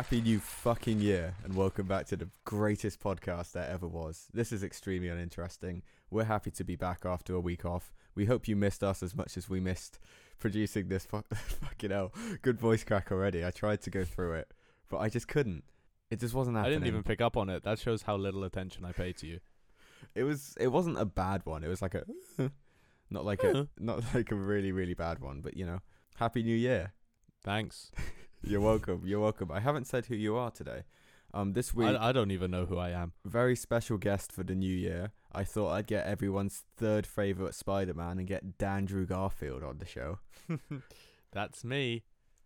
Happy new fucking year and welcome back to the greatest podcast there ever was. This is extremely uninteresting. We're happy to be back after a week off. We hope you missed us as much as we missed producing this fu- fucking hell. Good voice crack already. I tried to go through it, but I just couldn't. It just wasn't happening. I didn't even pick up on it. That shows how little attention I pay to you. It was it wasn't a bad one. It was like a not like a not like a really really bad one, but you know. Happy New Year. Thanks. You're welcome. You're welcome. I haven't said who you are today. Um, this week, I, I don't even know who I am. very special guest for the new year. I thought I'd get everyone's third favorite Spider-Man and get Dandrew Garfield on the show. That's me.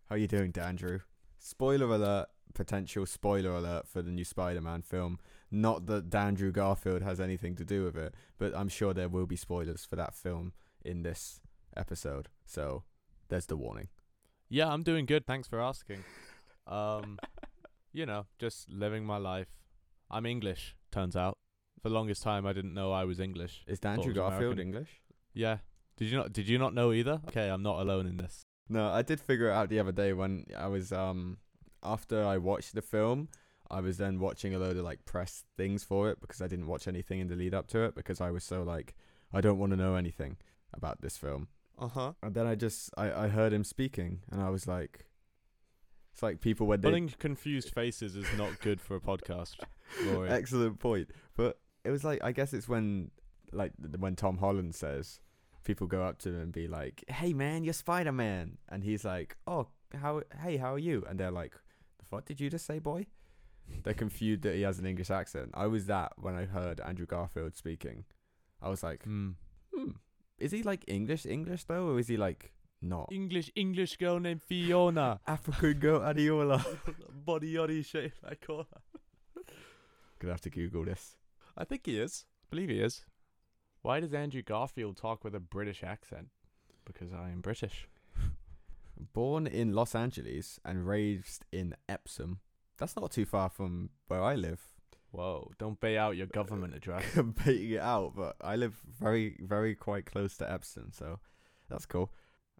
How are you doing, Dandrew? Spoiler alert! Potential spoiler alert for the new Spider-Man film. Not that Dandrew Garfield has anything to do with it, but I'm sure there will be spoilers for that film in this episode. So there's the warning. Yeah, I'm doing good. Thanks for asking. Um, you know, just living my life. I'm English. Turns out, for the longest time, I didn't know I was English. Is Thought it Dandrew was Garfield American. English? Yeah. Did you not? Did you not know either? Okay, I'm not alone in this. No, I did figure it out the other day when I was um after I watched the film, I was then watching a load of like press things for it because I didn't watch anything in the lead up to it because I was so like I don't want to know anything about this film. Uh huh. And then I just I I heard him speaking and I was like it's like people when they Putting confused faces is not good for a podcast. Rory. Excellent point. But it was like I guess it's when like when Tom Holland says people go up to him and be like, "Hey man, you're Spider Man," and he's like, "Oh, how? Hey, how are you?" And they're like, "The fuck did you just say, boy?" They're confused that he has an English accent. I was that when I heard Andrew Garfield speaking. I was like, Hmm. "Hmm, is he like English English though, or is he like not?" English English girl named Fiona. African girl Adiola. Body yoddy shaped like her. Gonna have to Google this. I think he is. I believe he is. Why does Andrew Garfield talk with a British accent? Because I am British. Born in Los Angeles and raised in Epsom. That's not too far from where I live. Whoa, don't bay out your government address. I'm baiting it out, but I live very, very quite close to Epsom, so that's cool.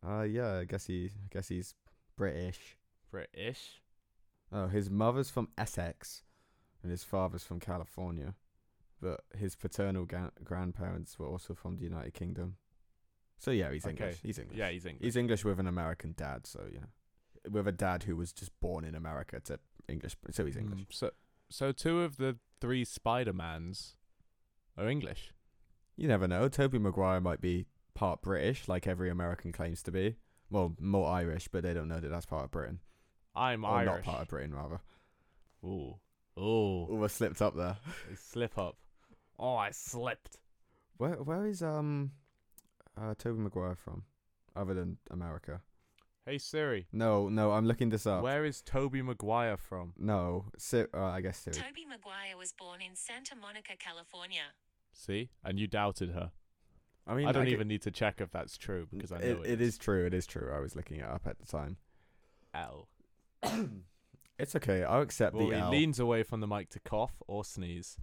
Uh, yeah, I guess he, I guess he's British. British? Oh, his mother's from Essex, and his father's from California, but his paternal ga- grandparents were also from the United Kingdom. So yeah, he's Okay. English. He's English. Yeah, he's English. He's English with an American dad, so you know, with a dad who was just born in America to English, so he's English. Mm, so, so two of the three Spider-Mans are English. You never know. Tobey Maguire might be part British, like every American claims to be. Well, more Irish, but they don't know that that's part of Britain. I'm or Irish. not part of Britain, rather. Ooh. Ooh. Almost slipped up there. I slip up. Oh, I slipped. Where Where is um, uh, Tobey Maguire from, other than America? Hey Siri, No, no, I'm looking this up. where is Tobey Maguire from? No, Sir, uh, I guess Siri. Tobey Maguire was born in Santa Monica, California. See? And you doubted her. I mean, I don't c- even need to check if that's true because I know it, it is true. It is true. I was looking it up at the time. L. It's okay. I'll accept Well, the he L. leans away from the mic to cough or sneeze.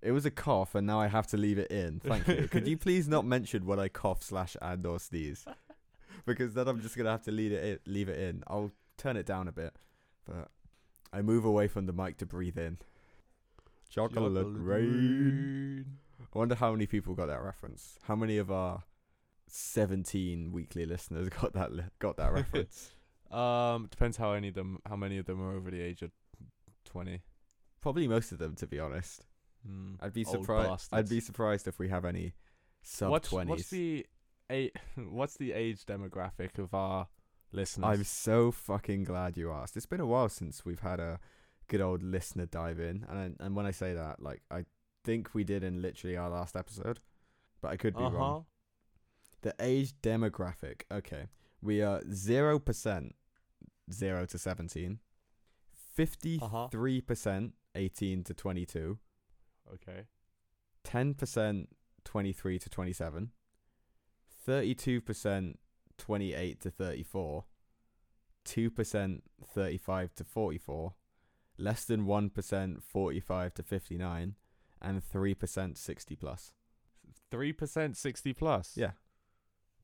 It was a cough, and now I have to leave it in. Thank you. Could you please not mention when I cough slash and or sneeze? Because then I'm just gonna have to leave it in, leave it in. I'll turn it down a bit, but I move away from the mic to breathe in. Chocolate rain. I wonder how many people got that reference. How many of our 17 weekly listeners got that li- got that reference? Um, depends how many of them how many of them are over the age of twenty. Probably most of them, to be honest. Hmm. I'd be surprised. I'd be surprised if we have any sub what's, twenties. what's the a what's the age demographic of our listeners? I'm so fucking glad you asked. It's been a while since we've had a good old listener dive in, and I, and when I say that, like I think we did in literally our last episode, but I could be uh wrong. The age demographic. Okay, we are zero percent zero to seventeen. Uh-huh. Fifty-three percent eighteen to twenty-two. Okay. Ten percent twenty-three to twenty-seven. Thirty-two percent twenty-eight to thirty-four. Two percent thirty-five to forty-four. Less than one percent forty-five to fifty-nine, and three percent sixty plus. Three percent sixty plus. Yeah,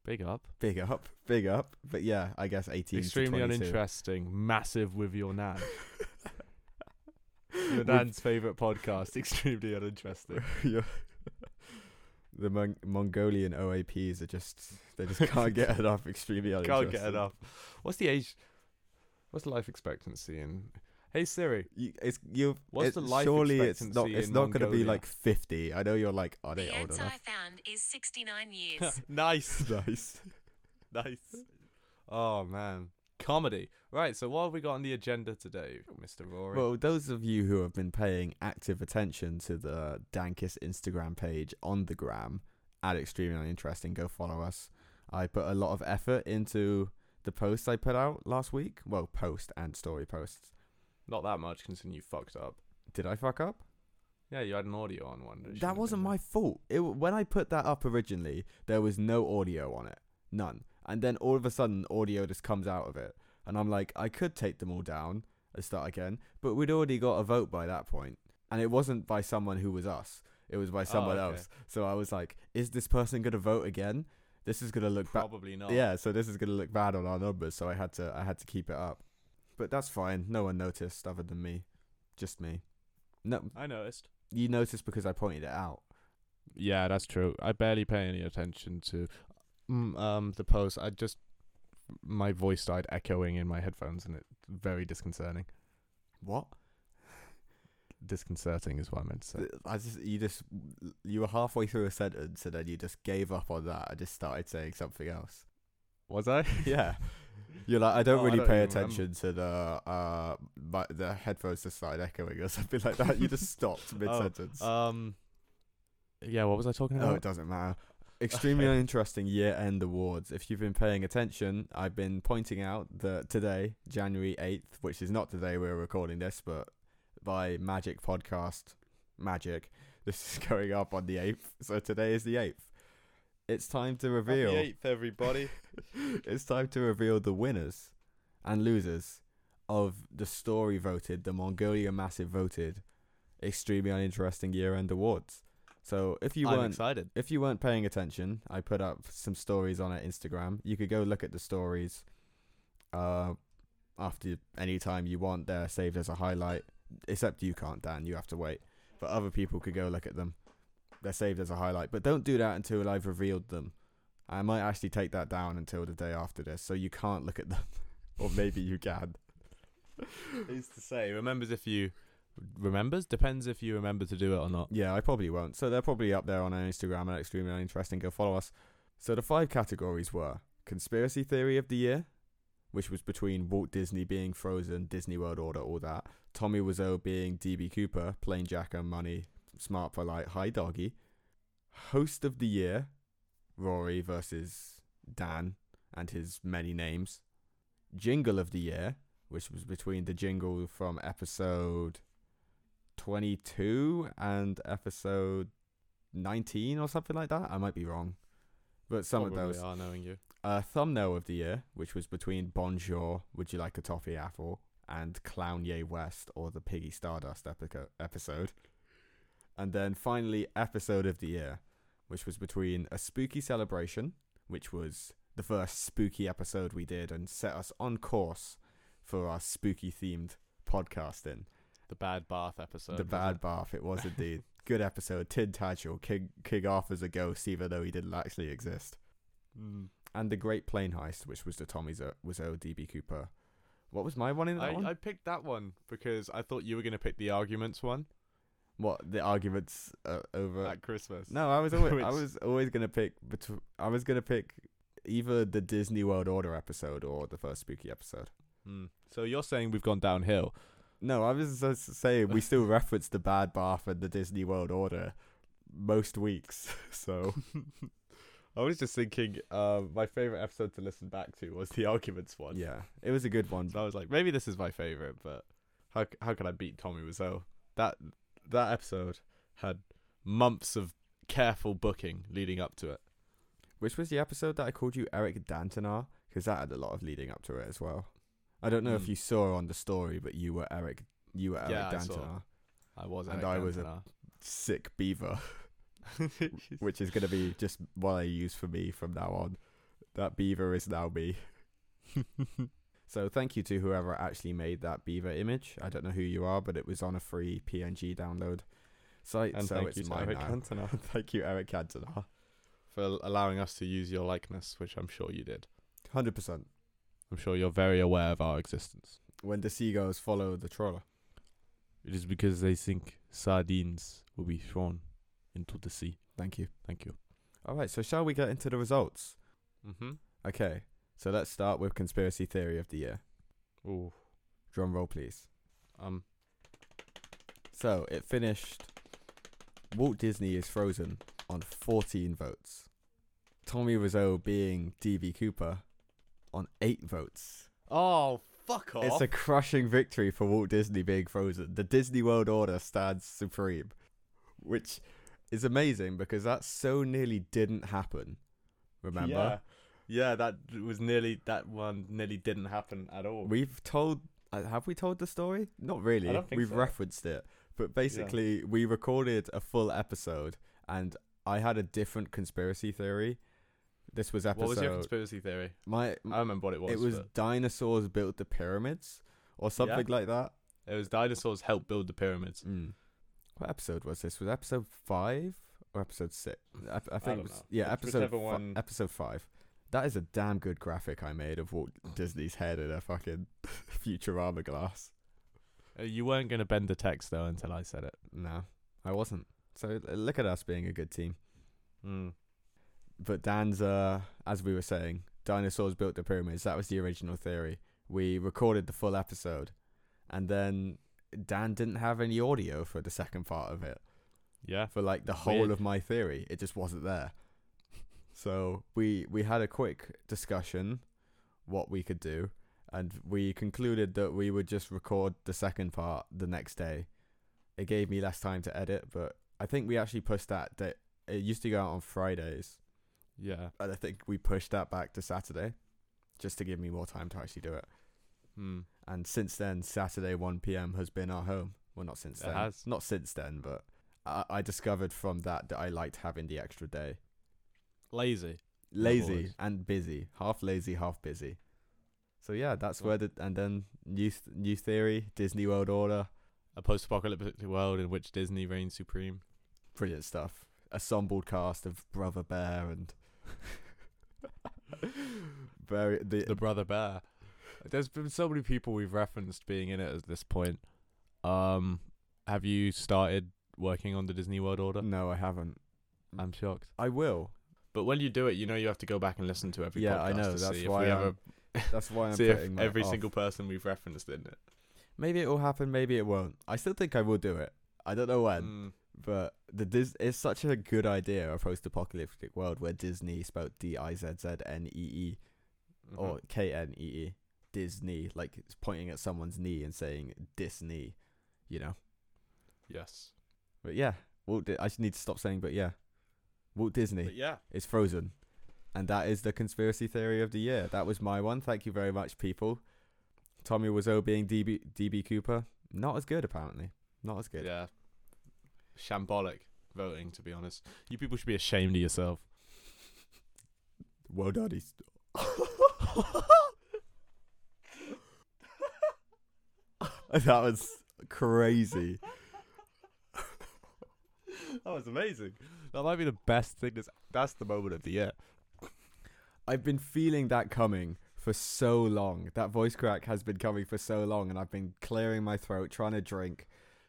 Big up. big up, big up. But yeah, I guess eighteen. Extremely to uninteresting. Massive with your nan. Your dad's favorite podcast, extremely uninteresting. Yeah. The Mon- Mongolian OAPs are just they just can't get enough. Extremely Can't uninteresting. get enough. What's the age? What's the life expectancy in? Hey Siri, You, it's you. What's it's, the life surely it's not it's in not going to be Mongolia? like fifty. I know you're like, are they The old answer enough? I found is 69 years. nice, nice. nice. Oh man, comedy. Right. So what have we got on the agenda today, Mr. Rory? Well, those of you who have been paying active attention to the Dankest Instagram page on the gram at extremely uninteresting, go follow us. I put a lot of effort into the posts I put out last week. Well, post and story posts. Not that much, considering you fucked up. Did I fuck up? Yeah, you had an audio on one. That wasn't my fault. It when I put that up originally, there was no audio on it, none. And then all of a sudden, audio just comes out of it, and I'm like, I could take them all down and start again, but we'd already got a vote by that point, and it wasn't by someone who was us. It was by oh, someone Oh, okay. else. So I was like, is this person gonna vote again? This is gonna look bad. Probably not. Yeah, so this is gonna look bad on our numbers. So I had to, I had to keep it up. But that's fine. No one noticed other than me, just me. No, I noticed. you noticed because I pointed it out. Yeah, that's true. I barely pay any attention to um the post. I just my voice started echoing in my headphones, and it's very disconcerting. What? Disconcerting is what I meant to say. I just you just you were halfway through a sentence and then you just gave up on that and just started saying something else. Was I? Yeah. You're like I don't Oh, I really don't pay even remember. attention to the uh my, the headphones just started echoing or something like that. You just stopped mid sentence. Um. Yeah. What was I talking about? oh, it doesn't matter. Extremely Okay. uninteresting year end awards. If you've been paying attention, I've been pointing out that today, January 8th, which is not today we're recording this, but by Magic Podcast, Magic, this is going up on the 8th. So today is the 8th. It's time to reveal. eighth, everybody. it's time to reveal the winners and losers of the story voted, the Mongolia Massive voted, extremely uninteresting year end awards. So if you I'm weren't excited. if you weren't paying attention, I put up some stories on our Instagram. You could go look at the stories uh after any time you want. They're saved as a highlight. Except you can't, Dan. You have to wait. But other people could go look at them. They're saved as a highlight. But don't do that until I've revealed them. I might actually take that down until the day after this, so you can't look at them. or maybe you can. Who's to say? Remembers if you remembers depends if you remember to do it or not. Yeah, I probably won't. So they're probably up there on our Instagram and extremely uninteresting. Go follow us. So the five categories were conspiracy theory of the year, which was between Walt Disney being Frozen, Disney World Order, all that. Tommy Wiseau being DB Cooper, Plain Jacker, Money, Smart for Light, Hi Doggy. Host of the year, Rory versus Dan and his many names. Jingle of the year, which was between the jingle from episode 22 and episode 19 or something like that. I might be wrong. But some Probably of those. are knowing you. Uh, thumbnail of the year, which was between Bonjour, Would You Like a Toffee Apple, and Clown Ye West, or the Piggy Stardust epico- episode. And then finally, episode of the year, which was between A Spooky Celebration, which was the first spooky episode we did and set us on course for our spooky themed podcasting. The bad bath episode. the Bad it? Bath, it was indeed. Good episode. Tid Tadgel, King, King Arthur's a ghost, even though he didn't actually exist Mm. and the Great Plane Heist, which was the Tommy's Zo- Wiseau DB Cooper. What was my one in that I, one? I picked that one because I thought you were gonna pick the arguments one what the arguments uh, over? at Christmas. no, I was always I was always gonna pick. betw I was gonna pick either the Disney World Order episode or the first spooky episode. Mm. So you're saying we've gone downhill? No, I was just saying we still reference the Bad Bath and the Disney World Order most weeks. So I was just thinking, uh, my favorite episode to listen back to was the arguments one. yeah, it was a good one. So I was like, maybe this is my favorite, but how how can I beat Tommy Wiseau? That that episode had months of careful booking leading up to it. Which was the episode that I called you Eric Dantonar? Because that had a lot of leading up to it as well. I don't know if Mm. you saw on the story, but you were Eric. You were Eric Yeah, I saw. Dantonar, I was, And Eric I was a- sick beaver, which is going to be just what I use for me from now on. That beaver is now me. So thank you to whoever actually made that beaver image. I don't know who you are, but it was on a free PNG download site. And so thank it's you to mine Eric now. Cantona thank you, Eric Cantona. for allowing us to use your likeness, which I'm sure you did. Hundred percent. I'm sure you're very aware of our existence. When the seagulls follow the trawler. It is because they think sardines will be thrown into the sea. Thank you. Thank you. All right. So shall we get into the results? Mm-hmm. Okay. So let's start with conspiracy theory of the year. Ooh. Drum roll, please. Um. So it finished. Walt Disney is frozen on 14 votes. Tommy Wiseau being DB Cooper on eight votes. Oh, fuck off. It's a crushing victory for Walt Disney being frozen. The Disney World Order stands supreme, which is amazing because that so nearly didn't happen. Remember? Yeah. Yeah, that was nearly that one nearly didn't happen at all. We've told. Uh, have we told the story? Not really. I don't think We've so. referenced it, but basically, we recorded a full episode, and I had a different conspiracy theory. This was episode. what was your conspiracy theory? my I remember what it was. it was but dinosaurs built the pyramids, or something like that. it was dinosaurs helped build the pyramids. Mm. What episode was this? Was episode five or episode six? I, I think don't it was know. yeah, It's episode fi- one- episode five. That is a damn good graphic I made of Walt Disney's head in a fucking Futurama glass. Uh, you weren't going to bend the text though until I said it. No, I wasn't. So look at us being a good team. Mm. But Dan's, uh, as we were saying, dinosaurs built the pyramids. That was the original theory. We recorded the full episode, and then Dan didn't have any audio for the second part of it. Yeah. For like the whole Weird. of my theory, it just wasn't there. So we we had a quick discussion, what we could do, and we concluded that we would just record the second part the next day. It gave me less time to edit, but I think we actually pushed that. Day. It used to go out on Fridays, Yeah. and I think we pushed that back to Saturday, just to give me more time to actually do it. Hmm. And since then, Saturday 1 p.m. has been our home. Well, not since It then. has. Not since then, but I, I discovered from that that I liked having the extra day. Lazy. Lazy and busy, half lazy, half busy. So yeah, that's Well- where the and then new th- new theory, Disney World Order, A post-apocalyptic world in which Disney reigns supreme. brilliant stuff. Assembled cast of Brother Bear and very the, The brother bear. There's been so many people we've referenced being in it at this point. Um, have you started working on the Disney World Order? no, I haven't. I'm shocked. I will. But when you do it, you know you have to go back and listen to every Yeah, podcast I know, to that's see why if we I'm ever That's why I'm see if putting my every off. single person we've referenced in it. Maybe it will happen. Maybe it won't. I still think I will do it. I don't know when. Mm. But the Dis it's such a good idea, a post-apocalyptic world where Disney spelled D I Z Z N E E Mhm. or K N E E, Disney, like it's pointing at someone's knee and saying Disney, you know. yes. But yeah, Walt. Di- I just need to stop saying. But yeah, Walt Disney But yeah. is frozen, and that is the conspiracy theory of the year. That was my one. Thank you very much, people. Tommy Wiseau being DB DB Cooper, not as good apparently. Not as good. Yeah. Shambolic voting, to be honest. You people should be ashamed of yourself. Well. He's that was crazy. That was amazing. That might be the best thing. That's, that's the moment of the year. I've been feeling that coming for so long. That voice crack has been coming for so long, and I've been clearing my throat, trying to drink,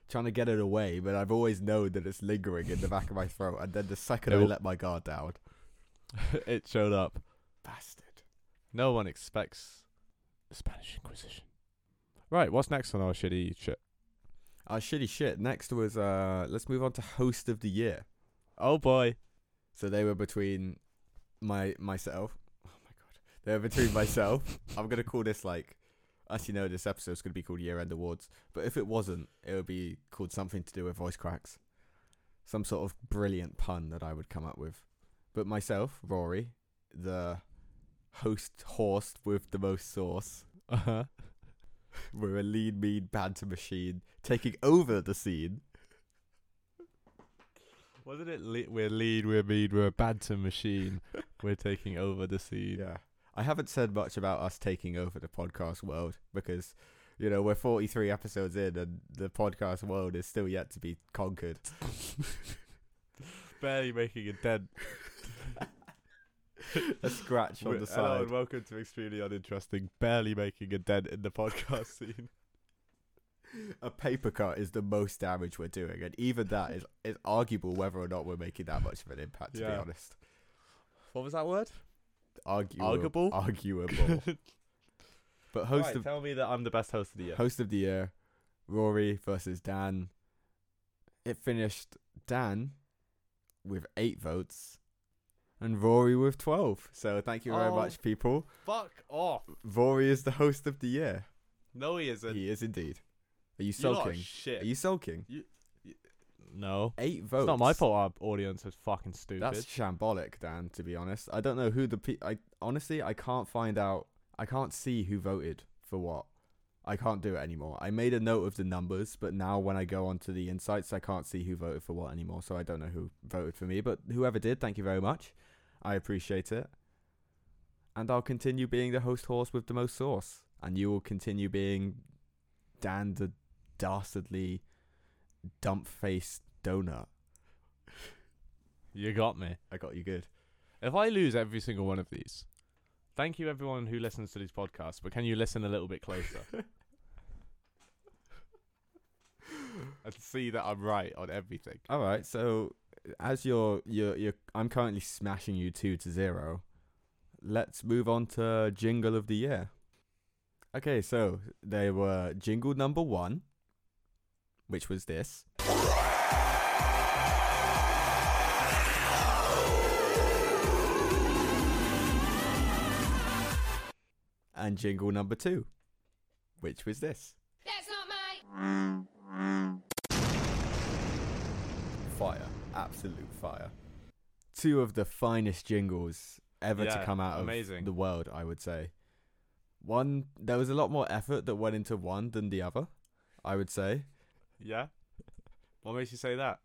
trying to get it away. But I've always known that it's lingering in the back of my throat. And then the second I let my guard down, it showed up. bastard. No one expects the Spanish Inquisition. Right, what's next on our shitty shit? Our shitty shit. Next was uh, let's move on to host of the year. Oh boy. So they were between my myself. Oh my god, they were between myself. I'm gonna call this like, actually no, this episode's gonna be called Year End Awards. But if it wasn't, it would be called something to do with voice cracks, some sort of brilliant pun that I would come up with. But myself, Rory, the host horse with the most sauce, Uh-huh. we're a lean, mean banter machine taking over the scene. Wasn't it le- we're lean, we're mean, we're a banter machine. we're taking over the scene. Yeah. I haven't said much about us taking over the podcast world because, you know, we're 43 episodes in and the podcast world is still yet to be conquered. Barely making a dent. A scratch on the Hello side. and welcome to Extremely Uninteresting. Barely making a dent in the podcast scene. A paper cut is the most damage we're doing, and even that is is arguable whether or not we're making that much of an impact. To be honest, What was that word? Arguable, Arguable? arguable. but host Right, of tell me that I'm the best host of the year. host of the year, Rory versus Dan. It finished Dan with eight votes, and Rory with twelve. So thank you very Oh. much, people. Fuck off. Rory is the host of the year. No, he isn't. he is indeed. Are you You sulking? Are you sulking? No. Eight votes. It's not my fault our audience is fucking stupid. That's shambolic, Dan. To be honest, I don't know who the pe- I honestly I can't find out. I can't see who voted for what. I can't do it anymore. I made a note of the numbers, but now when I go onto the insights, I can't see who voted for what anymore. So I don't know who voted for me. But whoever did, thank you very much. I appreciate it. And I'll continue being the host horse with the most sauce, and you will continue being Dan the dastardly, dump-faced donut. You got me. I got you good. If I lose every single one of these, thank you everyone who listens to these podcasts, but can you listen a little bit closer? and see that I'm right on everything. All right. So as you're you're you're I'm currently smashing you two to zero. Let's move on to jingle of the year. Okay, so they were jingle number one, which was this. And jingle number two, which was this. That's not my. Fire. Absolute fire. Two of the finest jingles ever to come out amazing. of the world, I would say. One, there was a lot more effort that went into one than the other, I would say. Yeah? What makes you say that?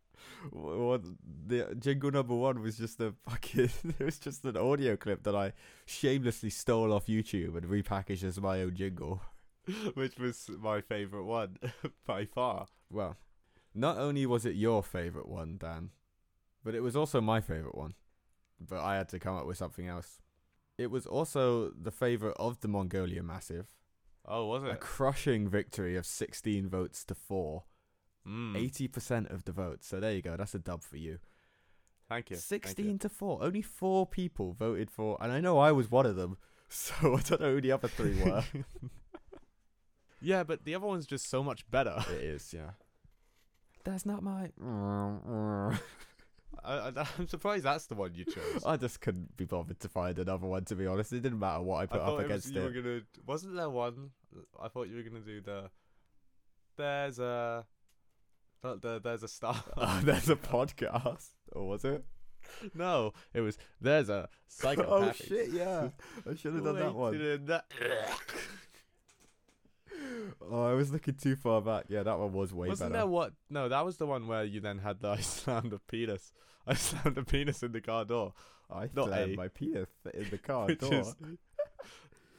W- One, the jingle number one was just a fucking, it was just an audio clip that I shamelessly stole off YouTube and repackaged as my own jingle. Which was my favourite one by far. Well, not only was it your favourite one, Dan, but it was also my favourite one. But I had to come up with something else. It was also the favourite of the Mongolia Massive. Oh, was it? A crushing victory of 16 votes to 4. Mm. 80% of the votes. So there you go. That's a dub for you. Thank you. thank 16 you. to 4. Only 4 people voted for. And I know I was one of them. So I don't know who the other three were. Yeah, but the other one's just so much better. it is, yeah. That's not my. I, I'm surprised that's the one you chose. I just couldn't be bothered to find another one. To be honest, it didn't matter what I put I up thought it was, against you it. gonna. Wasn't there one? I thought you were gonna do the. There's a. The, the, there's a star. Oh, there's a podcast, or was it? no, it was. There's a psychopath. Oh shit! Yeah, I should have done that one. Oh, I was looking too far back. Yeah, that one was way Wasn't better. there what? No, that was the one where you then had the I slammed a penis. I slammed a penis in the car door, I not slammed a- my penis in the car door.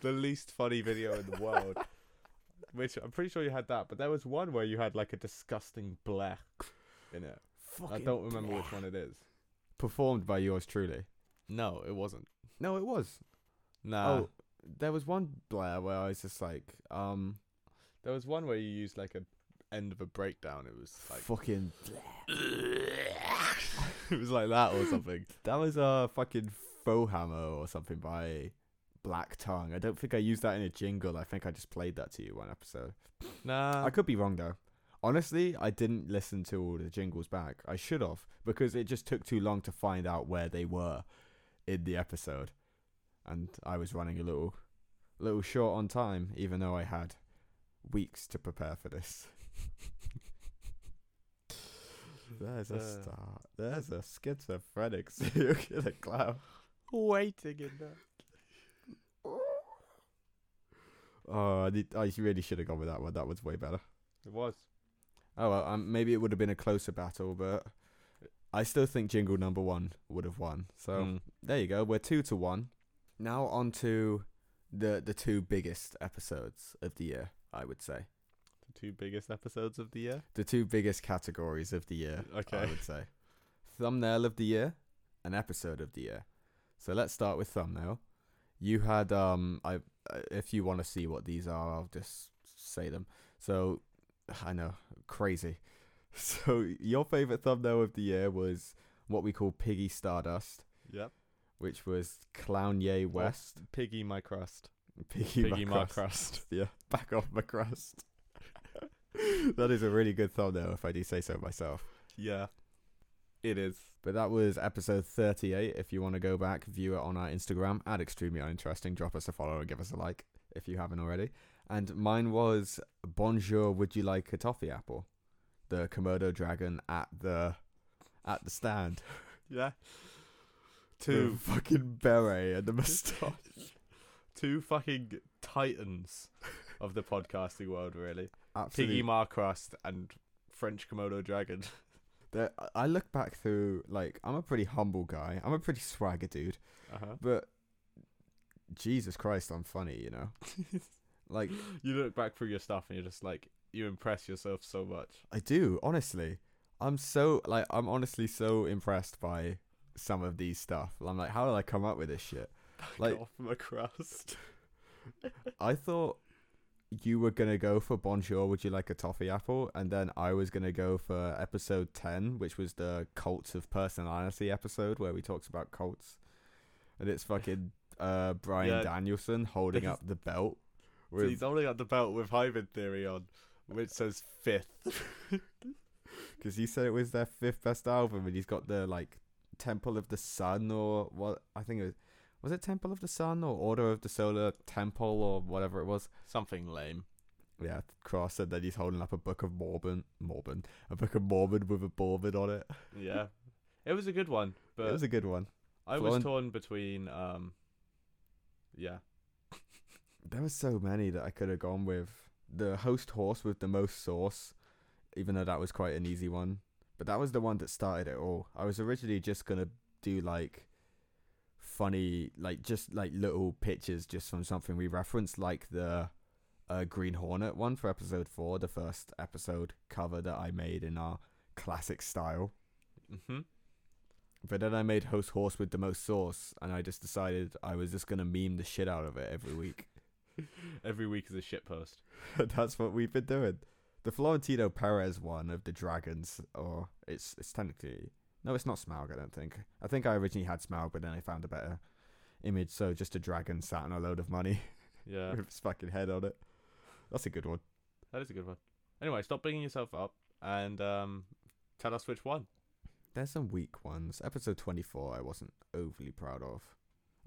the least funny video in the world. Which I'm pretty sure you had that, but there was one where you had like a disgusting blech in it. I don't remember which one it is. performed by yours truly. No, it wasn't. No, it was. Nah. Oh, there was one Blair where I was just like, um, There was one where you used like a end of a breakdown. It was like fucking. it was like that or something. That was a fucking faux hammer or something by Black Tongue. I don't think I used that in a jingle. I think I just played that to you one episode. Nah. I could be wrong though. Honestly, I didn't listen to all the jingles back. I should have because it just took too long to find out where they were in the episode, and I was running a little, little short on time, even though I had weeks to prepare for this. There's a Uh. start. There's a schizophrenic serial killer clown. waiting in there. Oh, I, need, I really should have gone with that one. That was way better. It was. Oh well, um, maybe it would have been a closer battle, but I still think Jingle Number One would have won. So Mm. there you go. We're two to one. Now on to the the two biggest episodes of the year, I would say. The two biggest episodes of the year. The two biggest categories of the year, Okay, I would say. Thumbnail of the year and episode of the year. So let's start with thumbnail. You had um I if you want to see what these are, I'll just say them. So I know, crazy. So your favorite thumbnail of the year was what we call Piggy Stardust, Yep. which was Clown Ye West. Piggy my crust. Piggy, Piggy my McCrust. crust. Yeah, back off my crust. that is a really good thumbnail, if I do say so myself. Yeah. It is. But that was episode 38. If you want to go back, view it on our Instagram at extremely uninteresting. Drop us a follow and give us a like if you haven't already. And mine was Bonjour, would you like a toffee apple? The Komodo dragon at the at the stand. Yeah. The Two fucking beret and the moustache. two fucking titans of the podcasting world, really. Absolutely. Piggy Marcrust and French Komodo dragon. There- I look back through like I'm a pretty humble guy. I'm a pretty swagger dude. Uh-huh. But Jesus Christ, I'm funny, you know. like You look back through your stuff and you're just like you impress yourself so much. I do, honestly. I'm so like I'm honestly so impressed by some of these stuff. I'm like, how did I come up with this shit? Like- Like off my crust. I thought you were gonna go for Bonjour, would you like a toffee apple? And then I was gonna go for episode ten, which was the cults of personality episode where we talked about cults. And it's fucking uh Bryan Yeah. Danielson holding up the belt. So he's holding up the belt with hybrid theory on, which says fifth. because he said it was their fifth best album, and he's got the like Temple of the Sun or what I think it was. Was it Temple of the Sun or Order of the Solar Temple or whatever it was? Something lame. Yeah, Cross said that he's holding up a book of Mormon, Mormon, a book of Mormon with a Mormon on it. Yeah. It was a good one, but it was a good one. I was torn between um yeah. There were so many that I could have gone with. The host horse with the most sauce, even though that was quite an easy one. But that was the one that started it all. I was originally just gonna do like funny, like just like little pictures just from something we referenced, like the uh, Green Hornet one for episode four, the first episode cover that I made in our classic style. Mhm. But then I made host horse with the most sauce, and I just decided I was just gonna meme the shit out of it every week. Every week is a shit post. That's what we've been doing. The Florentino Perez one of the Dragons, or it's it's technically no, it's not Smaug. I don't think. I think I originally had Smaug, but then I found a better image. So just a dragon sat on a load of money Yeah. with his fucking head on it. That's a good one. that is a good one. Anyway, stop bigging yourself up and um tell us which one. There's some weak ones. Episode 24, I wasn't overly proud of.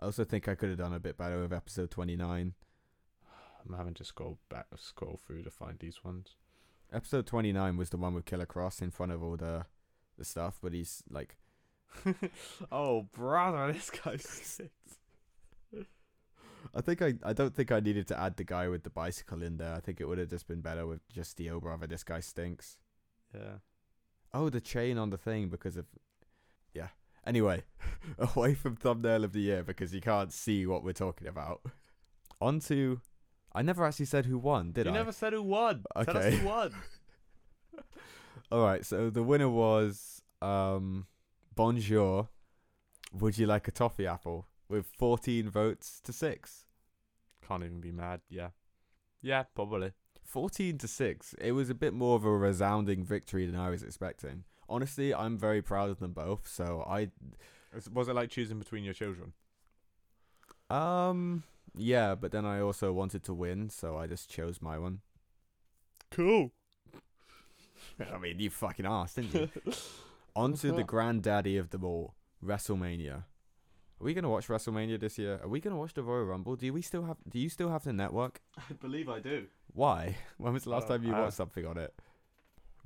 I also think I could have done a bit better with episode 29. I'm having to scroll back scroll through to find these ones. Episode 29 was the one with Killer Kross in front of all the the stuff, but he's like oh brother, this guy's sick. I think I I don't think I needed to add the guy with the bicycle in there. I think it would have just been better with just the oh brother, this guy stinks. Yeah. Oh, the chain on the thing because of yeah. Anyway, away from thumbnail of the year because you can't see what we're talking about. On to I never actually said who won, did I? you I? never said who won. Tell us Okay. who won. All right, so the winner was um Bonjour. Would you like a toffee apple with 14 votes to 6? Can't even be mad. Yeah. Yeah, probably. 14 to 6. It was a bit more of a resounding victory than I was expecting. Honestly, I'm very proud of them both, so I Was it like choosing between your children? um yeah, but then I also wanted to win, so I just chose my one. Cool. I mean, you fucking asked, didn't you? On to the granddaddy of them all, WrestleMania. Are we gonna watch WrestleMania this year? Are we gonna watch the Royal Rumble? Do we still have? Do you still have the network? I believe I do. Why? When was the last Uh, time you uh, watched something on it?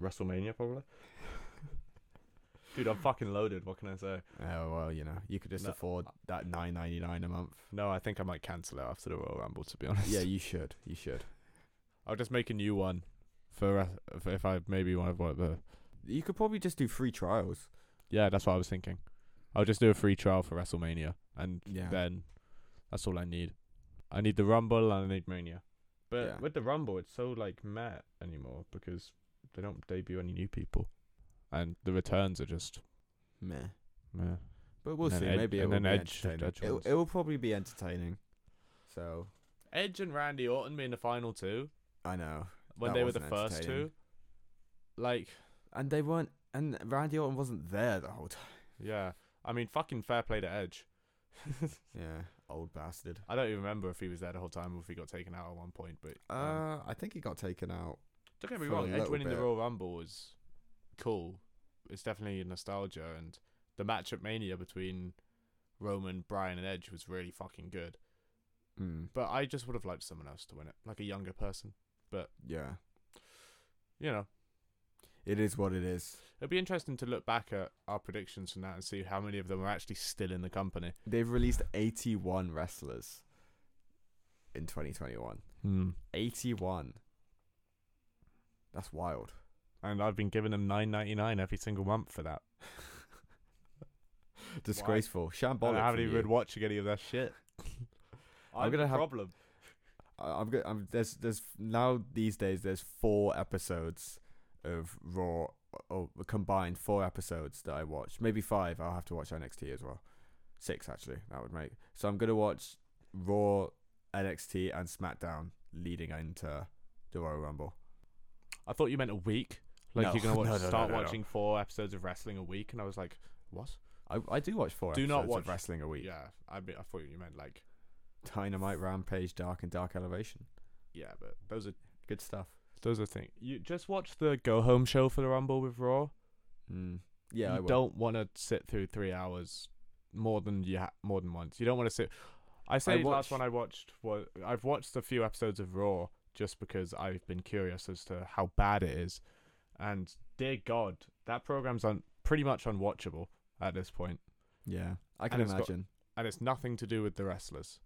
WrestleMania, probably. Dude, I'm fucking loaded. What can I say? Oh well, you know, you could just No, afford that nine ninety nine a month. No, I think I might cancel it after the Royal Rumble. To be honest. Yeah, you should. You should. I'll just make a new one for, if I maybe want to. work The You could probably just do free trials. yeah, that's what I was thinking. I'll just do a free trial for WrestleMania, and Yeah. then That's all I need. I need the Rumble and I need Mania. But Yeah. with the Rumble, it's so like meh anymore because they don't debut any new people, and the returns are just Meh. meh. But we'll And see. Ed- Maybe it and will then be Edge-. Edge It, it will probably be entertaining. So Edge and Randy Orton being the final two I know, when That they were the first two. Like, and they weren't, and Randy Orton wasn't there the whole time. yeah, I mean, fucking fair play to Edge. Yeah, old bastard. I don't even remember if he was there the whole time or if he got taken out at one point. But um, Uh, I think he got taken out. don't get me wrong, Edge winning the. Royal Rumble was cool. It's definitely nostalgia, and the match at Mania between Roman, Bryan, and Edge was really fucking good. Mm, But I just would have liked someone else to win it, like a younger person. Yeah, You know, it is what it is. it'd be interesting to look back at our predictions from that and see how many of them are actually still in the company. They've released 81 wrestlers in 2021. Hmm. 81. That's wild. And I've been giving them nine ninety nine every single month for that. Disgraceful. Shambolic. I haven't even you. been watching any of that shit. I'm I'm gonna have- problem. I- I'm, go- I'm there's there's now these days there's four episodes of Raw or combined four episodes that I watched. Maybe five. I'll have to watch NXT as well. Six actually. That would make. So I'm gonna watch Raw, NXT, and SmackDown leading into the Royal Rumble. I thought you meant a week. Like No. you're gonna watch, No, no, start watching four episodes of wrestling a week, and I was like, what? I, I do watch four Do episodes not watch- of wrestling a week. Yeah, I be, I thought you meant like, Dynamite, Rampage, Dark, and Dark Elevation. yeah, but those are Good stuff. those are things. You just watch the go home show for the Rumble with Raw. Mm. Yeah, I you will. don't want to sit through three hours more than you ha- more than once. You don't want to sit. I say the last one I watched was I've watched a few episodes of Raw just because I've been curious as to how bad it is, and dear God, that program's un- pretty much unwatchable at this point, Yeah, I can it's got- imagine. and it's nothing to do with the wrestlers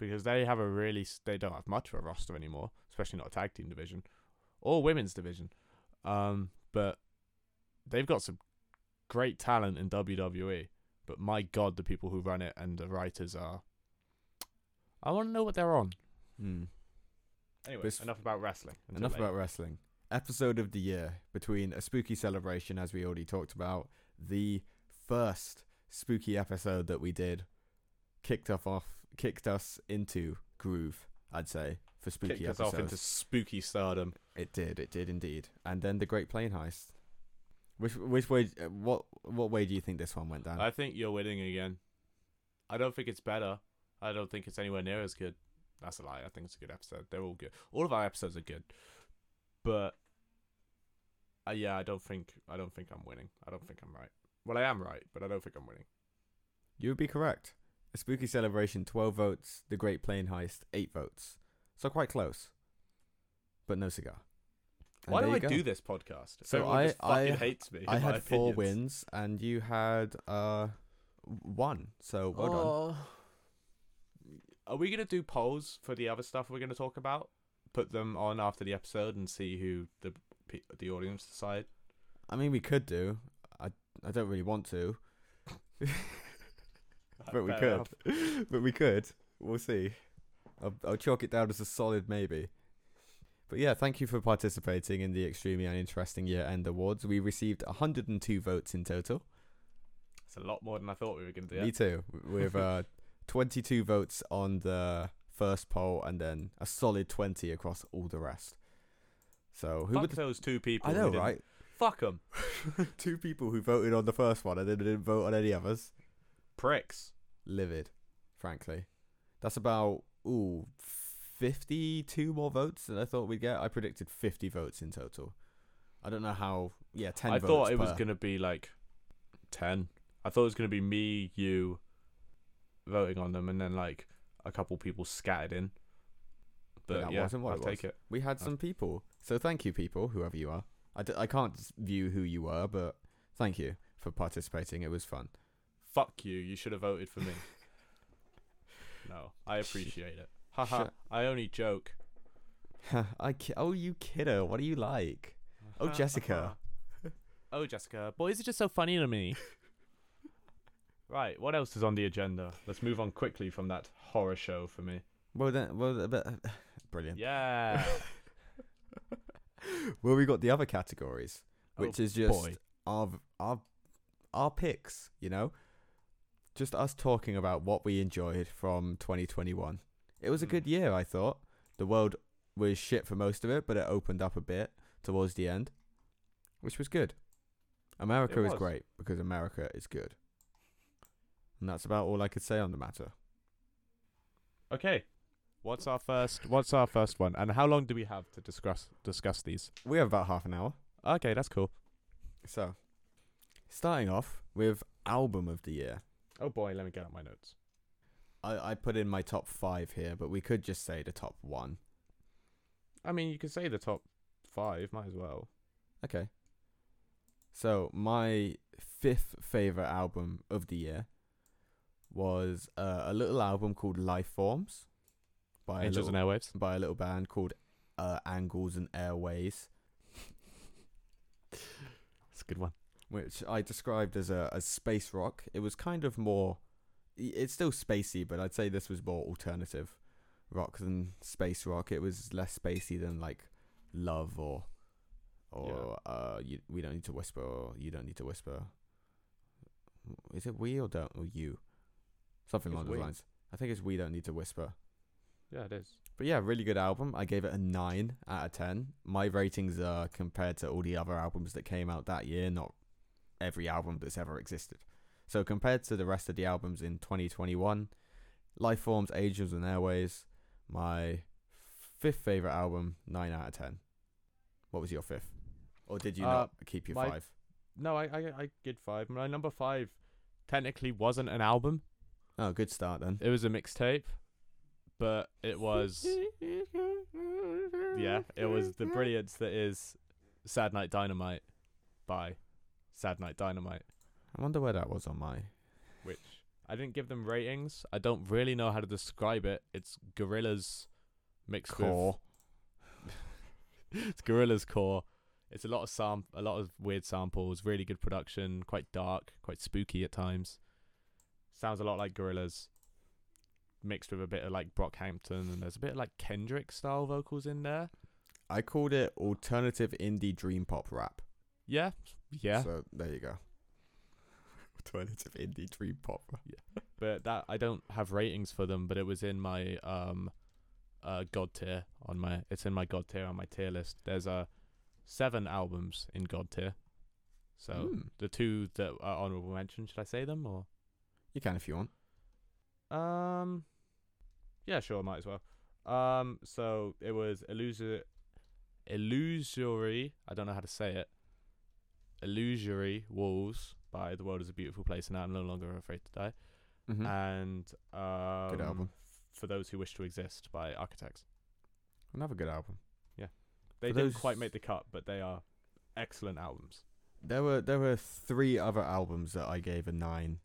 because they have a really they don't have much of a roster anymore, especially not a tag team division or women's division. Um, but they've got some great talent in WWE. But my God, the people who run it and the writers are. I want to know what they're on. Mm. Anyway, enough about wrestling. Enough later. about wrestling. Episode of the year between a spooky celebration, as we already talked about, the first spooky episode that we did kicked off off kicked us into groove. I'd say for spooky Kicked us episodes. off into spooky stardom. It did. It did indeed. And then the Great Plane Heist. Which which way? What what way do you think this one went down? I think you're winning again. I don't think it's better. I don't think it's anywhere near as good. That's a lie. I think it's a good episode. They're all good. All of our episodes are good. But uh, yeah, I don't think I don't think I'm winning. I don't think I'm right. Well, I am right, but I don't think I'm winning. You would be correct. A spooky celebration, twelve votes. The Great Plane Heist, eight votes. So quite close. But no cigar. And Why do I go. do this podcast? So I- I- hates me. I had four wins, and you had uh one. So well done. Oh. Are we gonna do polls for the other stuff we're gonna talk about? Put them on after the episode and see who the the audience decide. I mean, we could do. I I don't really want to, but we could. but we could. We'll see. I'll, I'll chalk it down as a solid maybe. But yeah, thank you for participating in the extremely uninteresting year end awards. We received 102 votes in total. It's a lot more than I thought we were gonna do. Me too. With uh, 22 votes on the first poll, and then a solid 20 across all the rest. So who Fuck would? Those two people. I know, right? Fuck them. Two people who voted on the first one and then didn't vote on any others. Pricks. livid, frankly. That's about ooh, fifty-two more votes than I thought we'd get. I predicted fifty votes in total. I don't know how. Yeah, ten. I votes thought it was gonna be like ten. I thought it was gonna be me, you, voting on them, and then like a couple people scattered in. But But, that yeah, wasn't what I'll it take was. it. We had some people, so thank you, people, whoever you are. I, d- I can't view who you were, but thank you for participating. It was fun. Fuck you. You should have voted for me. no, I appreciate it. Haha. Shut- I only joke. I ki- oh, you kiddo, what are you like? Oh, Jessica. oh, Jessica. Boys are just so funny to me. Right, what else is on the agenda? Let's move on quickly from that horror show for me. Well then, well, but, brilliant. Yeah. Well, we got the other categories, oh, which Oh, is just boy. our our our picks. You know, just us talking about what we enjoyed from 2021. It was a Mm. good year, I thought. The world was shit for most of it, but it opened up a bit towards the end, which was good. America It is was. great because America is good. And that's about all I could say on the matter. Okay. What's our first what's our first one? And how long do we have to discuss discuss these? We have about half an hour. Okay, that's cool. So, starting off with album of the year. Oh boy, let me get out my notes. I, I put in my top five here, but we could just say the top one. I mean, you could say the top 5, might as well. Okay. So my fifth favorite album of the year was uh, a little album called Life Forms by Angels and little, Airwaves. by a little band called uh, Angels and Airwaves, That's a good one. Which I described as a as space rock. It was kind of more. It's still spacey, but I'd say this was more alternative rock than space rock. It was less spacey than like Love or or uh you, we don't need to whisper or you don't need to whisper. Is it we or don't or you? Something along those lines. I think it's we don't need to whisper. Yeah, it is. But yeah, really good album. I gave it a nine out of ten. My ratings are compared to all the other albums that came out that year, not every album that's ever existed. So compared to the rest of the albums in 2021, Life Forms, Angels and Airways, my fifth favorite album, nine out of ten. What was your fifth? Or did you Uh, not keep your my- five? No, I, I I did 5. My number 5 technically wasn't an album. Oh, good start then. It was a mixtape, but it was yeah, it was the brilliance that is Sad Night Dynamite by Sad Night Dynamite, I wonder where that was on my. which I didn't give them ratings. I don't really know how to describe it. It's Gorillaz mixed Core. with it's Gorillaz core. It's a lot of sam a lot of weird samples, really good production, quite dark, quite spooky at times. Sounds a lot like Gorillaz mixed with a bit of like Brockhampton and there's a bit of like Kendrick style vocals in there. I called it alternative indie dream pop rap. Yeah. Yeah. So there you go. Alternative indie dream pop. Yeah. but that I don't have ratings for them, but it was in my um uh God tier on my it's in my God tier on my tier list. There's uh seven albums in God tier. So Hmm. the two that are honorable mention, should I say them or You can if you want. um yeah, sure, might as well. Um so it was illusory illusory I don't know how to say it. Illusory Walls by The World is a Beautiful Place and I'm No Longer Afraid to Die. Mm-hmm. and um, album. for those who wish to exist by Architects. Another good album. Yeah, they For didn't those- quite make the cut, but they are excellent albums. There were there were three other albums that I gave a nine,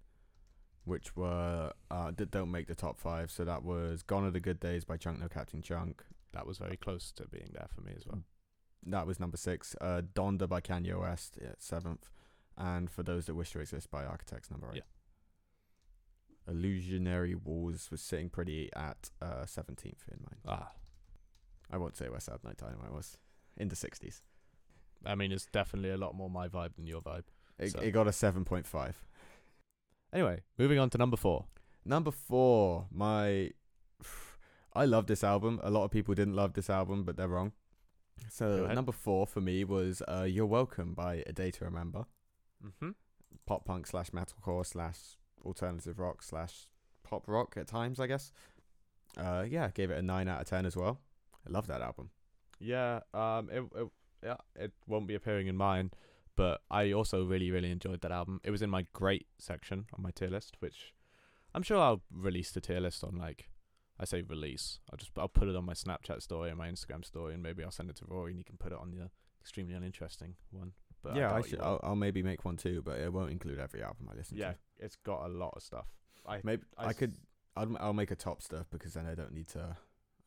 which were uh that don't make the top five. So that was Gone Are the Good Days by Chunk No Captain Chunk. That was very close to being there for me as well. That was number six. Uh, Donda by Kanye West at seventh, and For Those That Wish to Exist by Architects number eight. Illusionary Walls was sitting pretty at uh seventeenth in mine. Ah, I won't say where Sad Night Dynamite was in the sixties. I mean, it's definitely a lot more my vibe than your vibe. It, So- it got a seven point five. Anyway, moving on to number four. Number four, my. I love this album. A lot of people didn't love this album, but they're wrong. So number four for me was uh, "You're Welcome" by A Day to Remember. Mm-hmm. Pop punk slash metalcore slash alternative rock slash pop rock at times, I guess. Uh, yeah, gave it a nine out of ten as well. I love that album. Yeah, um, it, it yeah, it won't be appearing in mine, but I also really really enjoyed that album. It was in my great section on my tier list, which I'm sure I'll release the tier list on like I say release. I'll just I'll put it on my Snapchat story and my Instagram story, and maybe I'll send it to Rory and he can put it on the extremely uninteresting one. But yeah, I he should. I'll, I'll maybe make one too, but it won't include every album I listen yeah, to. it's got a lot of stuff. I Maybe I, I could. I'll, I'll make a top stuff because then I don't need to.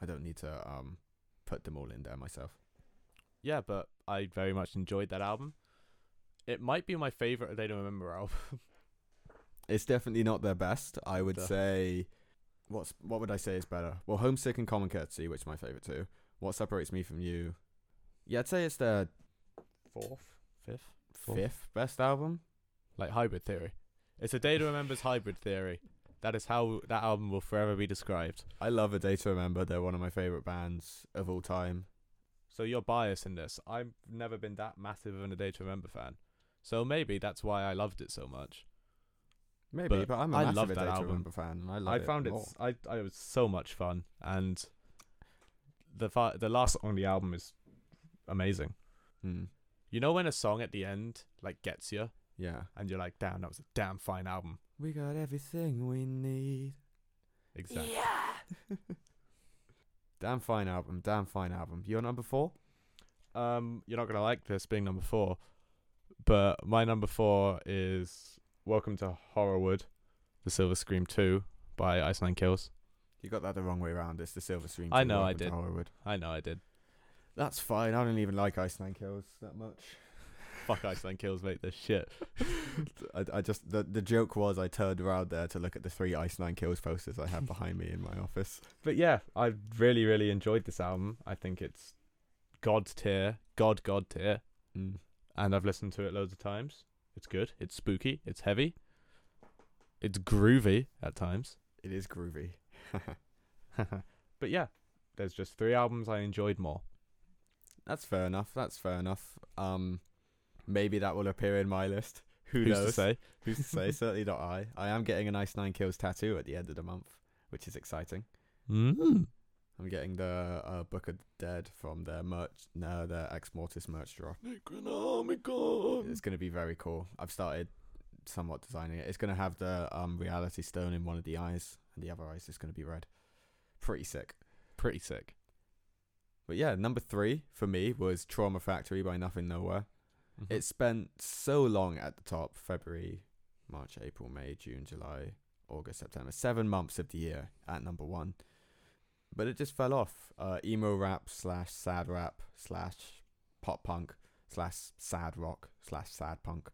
I don't need to um put them all in there myself. yeah, but I very much enjoyed that album. It might be my favorite They Don't Remember album. It's definitely not their best. I would say, what's what would I say is better? Well, Homesick and Common Courtesy, which is my favorite too. What separates me from you? Yeah, I'd say it's their Fourth, fifth, Fourth. fifth best album. like hybrid theory. It's a day to remember's hybrid theory. That is how that album will forever be described. I love A Day to Remember. They're one of my favorite bands of all time. So you're biased in this. I've never been that massive of an A Day to Remember fan. So maybe that's why I loved it so much. Maybe, But but, I'm a I massive love A that album. Remember fan. And I love it. I it found it. more. s- I I it was so much fun, and the fa- the last song on the album is amazing. Hmm. You know when a song at the end like gets you, Yeah. and you're like, "Damn, that was a damn fine album." We got everything we need. Exactly. Damn fine album. Damn fine album. Your number four? Um, you're not gonna like this being number four, but my number four is "Welcome to Horrorwood," the Silver Scream Two by Ice Nine Kills. You got that the wrong way around. It's the Silver Stream. I know, I Welcome to did. Hollywood. I know I did. That's fine. I don't even like Ice Nine Kills that much. Fuck Ice Nine Kills, mate. This shit. I, I just the the joke was I turned around there to look at the three Ice Nine Kills posters I have behind me in my office. But yeah, I really, really enjoyed this album. I think it's God tier, God God tier, Mm. and I've listened to it loads of times. It's good. It's spooky. It's heavy. It's groovy at times. It is groovy. but yeah, there's just three albums I enjoyed more. That's fair enough. That's fair enough. Um, maybe that will appear in my list. Who Who's knows? to say? Who's to say? Certainly not I. I am getting an Ice Nine Kills tattoo at the end of the month, which is exciting. Mm. I'm getting the uh, Book of Dead from their merch, no, their Ex Mortis merch drawer. It's going to be very cool. I've started somewhat designing it. It's going to have the um, reality stone in one of the eyes, and the other eye is just going to be red. Pretty sick. Pretty sick. But yeah, number three for me was Trauma Factory by Nothing Nowhere. Mhm. It spent so long at the top February, March, April, May, June, July, August, September. Seven months of the year at number one. But it just fell off. Uh, emo rap slash sad rap slash pop punk slash sad rock slash sad punk.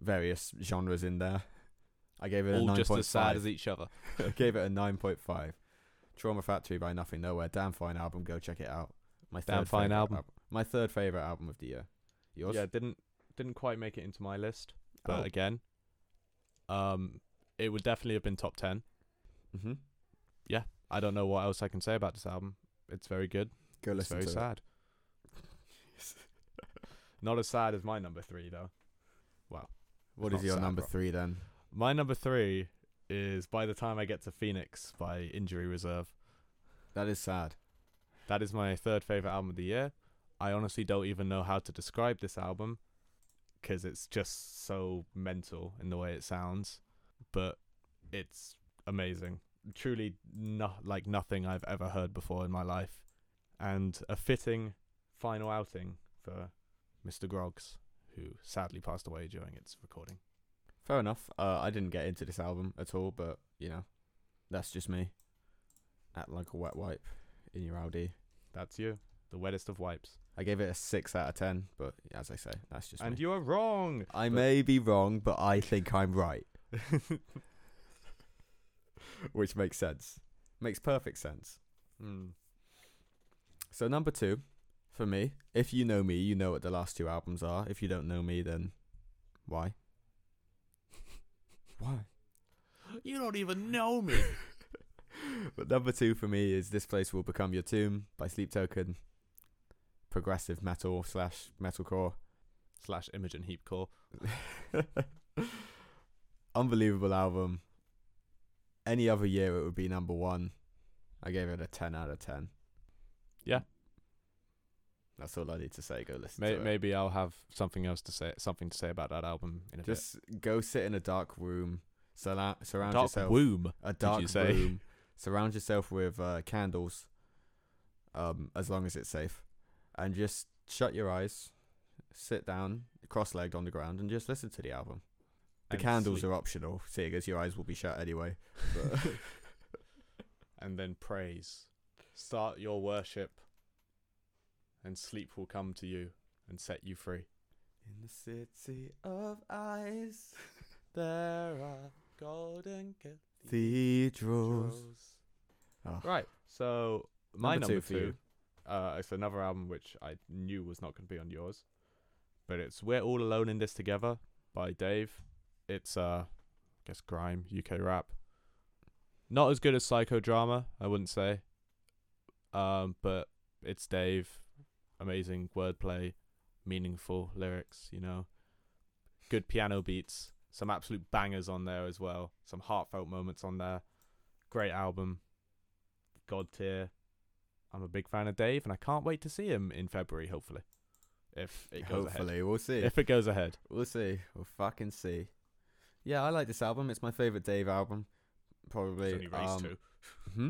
Various genres in there. I gave it a all nine just as sad as each other. I gave it a nine point five. Trauma Factory by Nothing Nowhere. Damn fine album. Go check it out. My Damn third fine favourite album. My third favorite album of the year. Yours? Yeah, didn't didn't quite make it into my list, but Oh. again, um, it would definitely have been top ten. Mm-hmm. I don't know what else I can say about this album. It's very good. Go listen. it's very to sad. Not as sad as my number three though. It's What is your sad, number bro. three then? My number three is by the time I get to Phoenix by Injury Reserve. That is sad. That is my third favorite album of the year. I honestly don't even know how to describe this album because it's just so mental in the way it sounds, but it's amazing. Truly, no, like nothing I've ever heard before in my life, and a fitting final outing for Mr. Groggs, who sadly passed away during its recording. Fair enough. Uh, I didn't get into this album at all, but you know, that's just me. Act like a wet wipe in your Audi. That's you, the wettest of wipes. I gave it a six out of ten, but as I say, that's just And me. you are wrong. I but- may be wrong, but I think I'm right, which makes sense. Makes perfect sense. Hmm. So number two, for me, if you know me, you know what the last two albums are. If you don't know me, then why? why? You don't even know me. But number two for me is This Place Will Become Your Tomb by Sleep Token. Progressive metal slash metalcore. Slash Imogen Heap Core. Unbelievable album. Any other year it would be number one. I gave it a 10 out of 10. Yeah. That's all I need to say. Go listen May- to it. maybe I'll have something else to say, something to say about that album in a Just go sit in a dark room. Surround, bit. surround Dark yourself. womb. a dark you say? room. Surround yourself with uh, candles, um, as long as it's safe, and just shut your eyes, sit down, cross-legged on the ground, and just listen to the album. The and candles sleep. are optional, seeing as your eyes will be shut anyway. And then praise. Start your worship, and sleep will come to you and set you free. in the city of eyes, There are golden Cathedrals. cathedrals. Oh. Right. So my Number number, two, two uh, it's another album which I knew was not going to be on yours, but it's "We're All Alone in This Together" by Dave. It's uh, I guess grime UK rap. Not as good as Psychodrama, I wouldn't say. Um, but it's Dave. Amazing wordplay, meaningful lyrics. You know, good piano beats, some absolute bangers on there as well. Some heartfelt moments on there. Great album. God tier. I'm a big fan of Dave, and I can't wait to see him in February. Hopefully, if it goes ahead. Hopefully, we'll see. If it goes ahead. We'll see. We'll fucking see. Yeah, I like this album. It's my favorite Dave album. Probably. He's only released um, two. Hmm?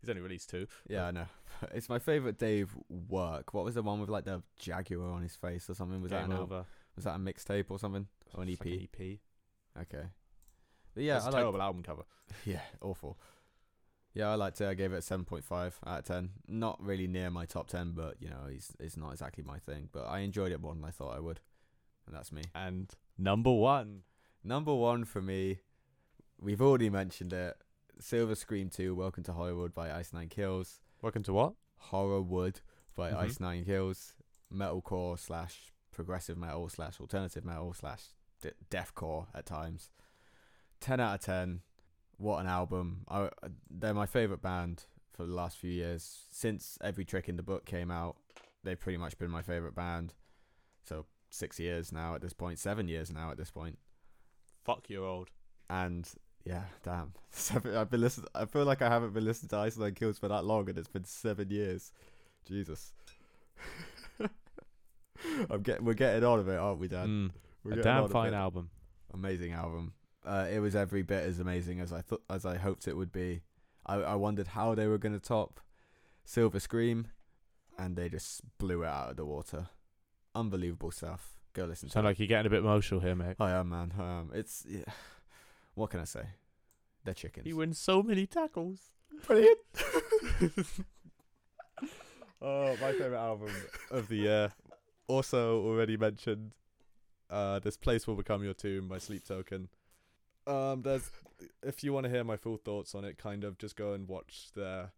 He's only released two. Yeah, I know. It's my favorite Dave work. What was the one with like the jaguar on his face or something? Was that Game an al- over. was that a mixtape or something? Or an EP? like an EP. Okay. But yeah, That's I terrible album cover. Yeah, awful. Yeah, I liked it. I gave it a seven point five out of ten. Not really near my top ten, but you know, it's it's not exactly my thing. But I enjoyed it more than I thought I would, and that's me. And number one. Number one for me, we've already mentioned it. Silver Scream 2, Welcome to Hollywood by Ice Nine Kills. Welcome to what? Horror Wood by Mhm. Ice Nine Kills. Metalcore slash progressive metal slash alternative metal slash de- deathcore at times. 10 out of 10. What an album. I, they're my favourite band for the last few years. Since Every Trick in the Book came out, they've pretty much been my favourite band. So six years now at this point, seven years now at this point Fuck you're old. and yeah, damn. Seven, I've been listening. I feel like I haven't been listening to Ice Nine Kills for that long, and it's been seven years. Jesus. I'm getting. We're getting on of it, aren't we, Dan? Mm, a damn fine album. Amazing album. Uh, it was every bit as amazing as I thought, as I hoped it would be. I, I wondered how they were going to top Silver Scream, and they just blew it out of the water. Unbelievable stuff. Go listen to Sound like you're getting a bit emotional here, mate. I am, man. It's yeah. What can I say? They're chickens. He wins so many tackles. Brilliant. Oh, my favorite album of the year. Also already mentioned. Uh, this place will become your tomb by Sleep Token. Um, there's if you want to hear my full thoughts on it, kind of just go and watch the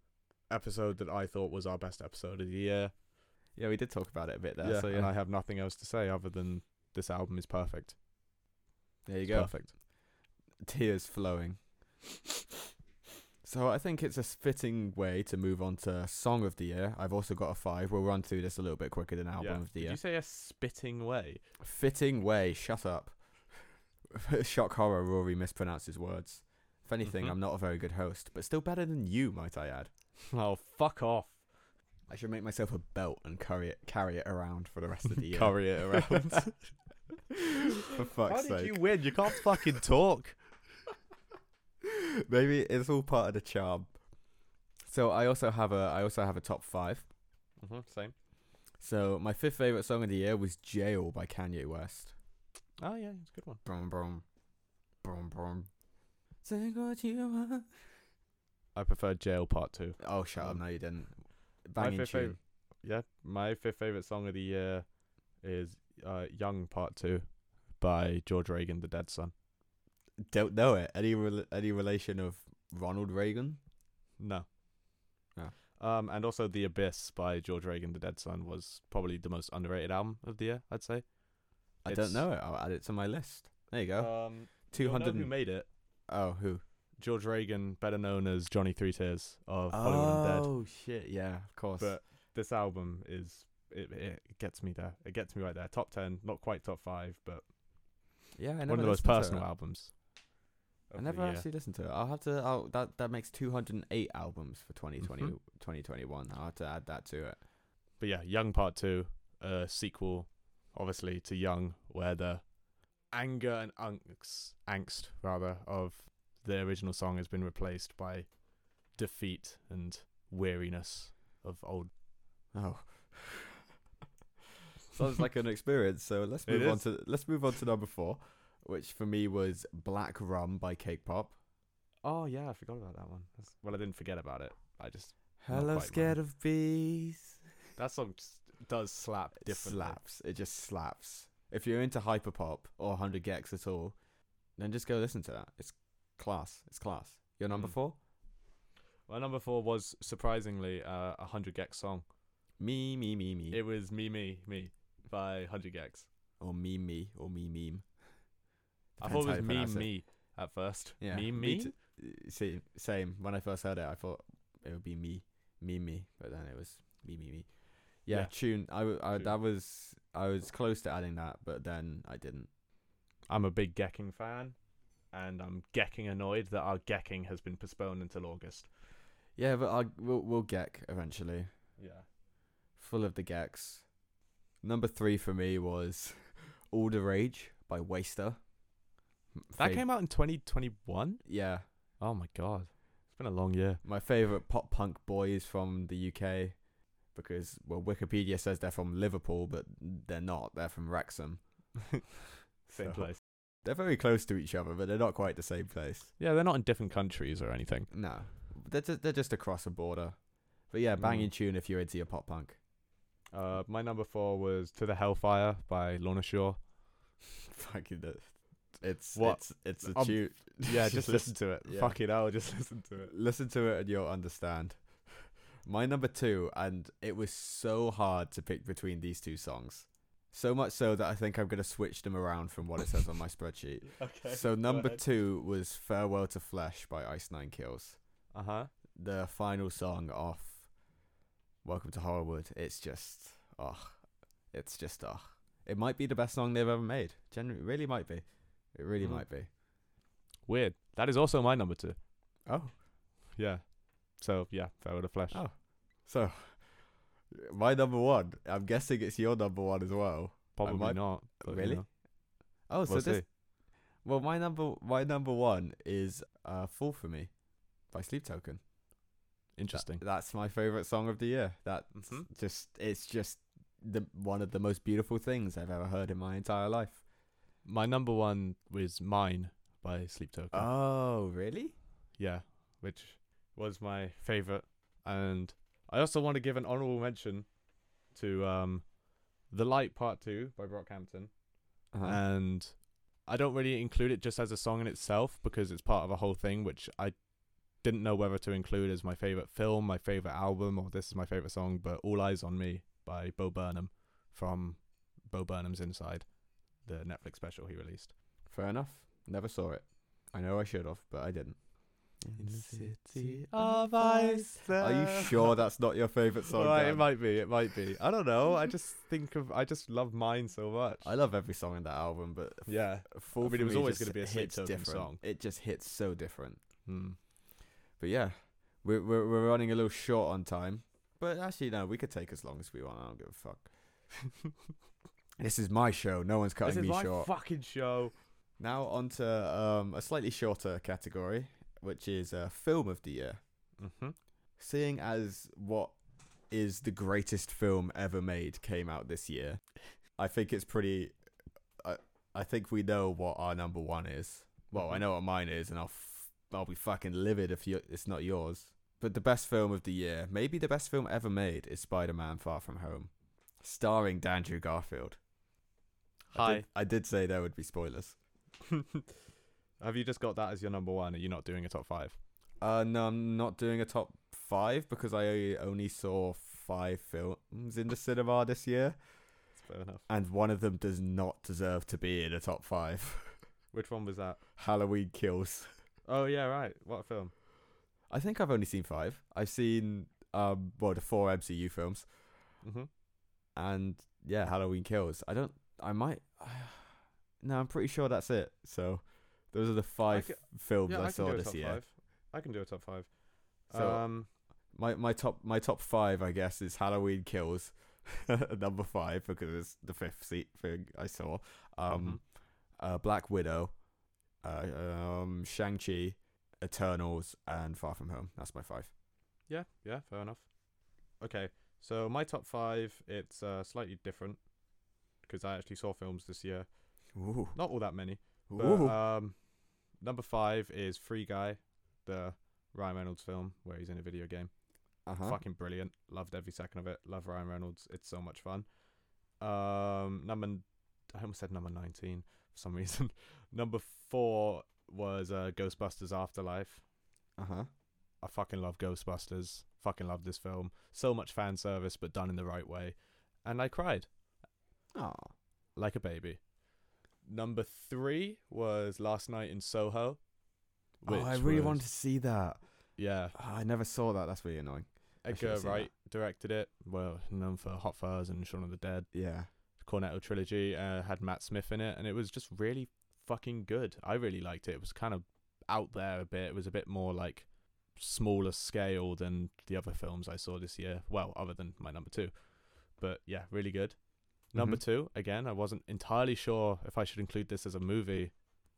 episode that I thought was our best episode of the year. Yeah, we did talk about it a bit there. yeah, so and I have nothing else to say other than this album is perfect. there you It's go. Perfect. Tears flowing. So I think it's a fitting way to move on to song of the year. I've also got a five. We'll run through this a little bit quicker than album yeah. of the year. Did you say a spitting way? Fitting way. Shut up. Shock horror. Rory mispronounces words. If anything, Mhm. I'm not a very good host, but still better than you, might I add. Oh, fuck off. I should make myself a belt and carry it carry it around for the rest of the year. carry it around. for fuck's How sake. did you win? You can't fucking talk. Maybe it's all part of the charm. So I also have a I also have a top five. Mm-hmm, same. So my fifth favorite song of the year was "Jail" by Kanye West. Oh yeah, it's a good one. Brum brum, brum brum. Say what you want. I prefer Jail Part Two. Oh, shut up! Um, No, you didn't. My Banging fifth tune. favorite, yeah, my fifth favorite song of the year is uh, "Young Part Two by George Ragan, the Dead Son. Don't know it. Any rel- any relation of Ronald Reagan? No. Um, and also "The Abyss" by George Ragan, the Dead Son was probably the most underrated album of the year. I'd say. I It's- don't know it. I'll add it to my list. There you go. Um, Two you'll know who made it? Oh, who? George Ragan, better known as Johnny Three Tears of Hollywood Undead. Oh shit! Yeah, of course. But this album is it, it gets me there. It gets me right there. Top ten, not quite top five, but yeah, I one of the most personal albums. I never actually listened to it. I'll have to. I'll, that that makes 208 albums for 2020, Mhm. 2021. I'll have to add that to it. But yeah, Young Part Two, a sequel, obviously to Young, where the anger and angst, angst rather, of the original song has been replaced by defeat and weariness of old. Oh, sounds like an experience. So let's move on to let's move on to number four, which for me was Black Rum by Cake Pop. Oh yeah, I forgot about that one. That's, well, I didn't forget about it. I just Hello, scared of bees. that song does slap It differently. slaps. It just slaps. If you're into hyperpop or 100 gecs at all, then just go listen to that. It's class. It's class. Your number Mm. four? My number four was surprisingly uh, a hundred gecs song. Me, me, me, me. It was me me me by hundred gecs. or me, me, or me, meme. I thought it was me it. me at first. Yeah, me me me. Uh, See, same. When I first heard it, I thought it would be me, me, me, but then it was me, me, me. Yeah, Yeah. tune. I, I Tune. that was I was close to adding that, but then I didn't. I'm a big Gekking fan, and I'm gecking annoyed that our gecking has been postponed until August. Yeah, but I we'll we'll get eventually. Yeah. Full of the Gex. Number three for me was All the Rage by WSTR. That fav- came out in 2021. Yeah, Oh my god, it's been a long year. my favorite pop punk boys from the UK, because well, Wikipedia says they're from Liverpool, but they're not. They're from Wrexham. Same So- place. They're very close to each other, but they're not quite the same place. Yeah, they're not in different countries or anything. No, they're just, they're just across a border. But yeah, banging Mm. tune if you're into your pop punk. Uh, my number four was "To the Hellfire" by Lorna Shore. Fucking, it- it's What? it's it's a Um, tune. Yeah, just listen to it. yeah. Fuck it, I'll just listen to it. Listen to it and you'll understand. My number two, and it was so hard to pick between these two songs. So much so that I think I'm gonna switch them around from what it says on my spreadsheet. Okay. So number two was "Farewell to Flesh" by Ice Nine Kills. Uh huh. the final song off Welcome to Horrorwood. It's just oh it's just oh it might be the best song they've ever made. Genuinely really might be. It really Mhm. might be. Weird. That is also my number two. Oh. Yeah. So yeah, Farewell to Flesh. Oh. So my number one. I'm guessing it's your number one as well. Probably might- not. but, you Really? know, Oh, so we'll this see. well my number my number one is uh Fall for Me by Sleep Token. That- Interesting. that's my favorite song of the year. That Mhm. just it's just the one of the most beautiful things I've ever heard in my entire life. My number one was Mine by Sleep Token. Oh, really? yeah, which was my favorite. And I also want to give an honorable mention to um, The Light Part 2 by Brockhampton. Uh-huh. And I don't really include it just as a song in itself because it's part of a whole thing, which I didn't know whether to include as my favorite film, my favorite album, or this is my favorite song. But All Eyes on Me by Bo Burnham from Bo Burnham's Inside, the Netflix special he released. Fair enough. Never saw it. I know I should have, but I didn't. Are you sure that's not your favorite song? Right, it might be. It might be. I don't know. I just think of. I just love mine so much. I love every song in that album, but yeah. Fall I mean, For it was always gonna be a Sleep Token different. song. It just hits so different. Hmm. But yeah, we're, we're we're running a little short on time. But actually, no, we could take as long as we want. I don't give a fuck. this is my show. No one's cutting This is me my short. fucking show. Now on to um, a slightly shorter category, which is a film of the year. Mm-hmm. Seeing as what is the greatest film ever made came out this year, I think it's pretty. I I think we know what our number one is. Well, I Mhm. know what mine is, and I'll f- I'll be fucking livid if you, it's not yours. But the best film of the year, maybe the best film ever made, is Spider-Man: Far From Home, starring Andrew Garfield. I Hi. did, I did say there would be spoilers. Have you just got that as your number one? Are you not doing a top five? Uh, no, I'm not doing a top five because I only saw five films in the cinema this year, That's Fair enough. and one of them does not deserve to be in a top five. Which one was that? Halloween Kills. Oh yeah, right. What film? I think I've only seen five. I've seen um, well, the four MCU films, Mm-hmm. and yeah, Halloween Kills. I don't. I might. no, I'm pretty sure that's it. So those are the five ca- films Yeah, I, I, saw this year. five. I can do a top five. So um, my my top my top five, I guess, is Halloween Kills, number five because it's the fifth seat thing I saw. Um, uh, Black Widow, uh, um, Shang Chi, Eternals, and Far From Home. That's my five. Yeah, yeah, fair enough. Okay, so my top five, it's uh, slightly different because I actually saw films this year. Ooh, Not all that many. But, Ooh. um, number five is Free Guy, the Ryan Reynolds film where he's in a video game. uh-huh. Fucking brilliant. Loved every second of it. Love Ryan Reynolds. It's so much fun. Um, number, I almost said number 19 for some reason. number four was uh, Ghostbusters Afterlife. Uh huh. I fucking love Ghostbusters. Fucking love this film. So much fan service, but done in the right way. And I cried Oh. like a baby. Number three was Last Night in Soho. Oh, I really was- wanted to see that. Yeah, Oh, I never saw that. That's really annoying. Edgar Wright directed it. Well, known for Hot Fuzz and Shaun of the Dead. Yeah. The Cornetto trilogy uh, had Matt Smith in it, and it was just really fucking good. I really liked it. It was kind of out there a bit. It was a bit more like smaller scale than the other films I saw this year. Well, other than my number two, but yeah, really good. Number Mhm. two, again, I wasn't entirely sure if I should include this as a movie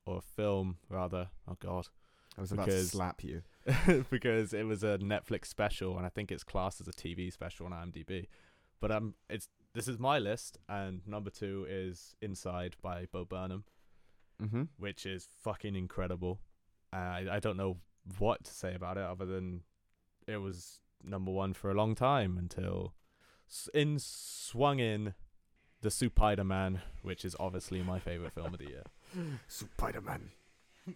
or a film, rather. Oh God, I was about to Because- slap you. because it was a Netflix special, and I think it's classed as a TV special on IMDb. But um, it's this is my list, and number two is Inside by Bo Burnham, Mm-hmm. which is fucking incredible. Uh, I I don't know what to say about it other than it was number one for a long time until in swung in the Spider Man, which is obviously my favorite film of the year. Spider Man.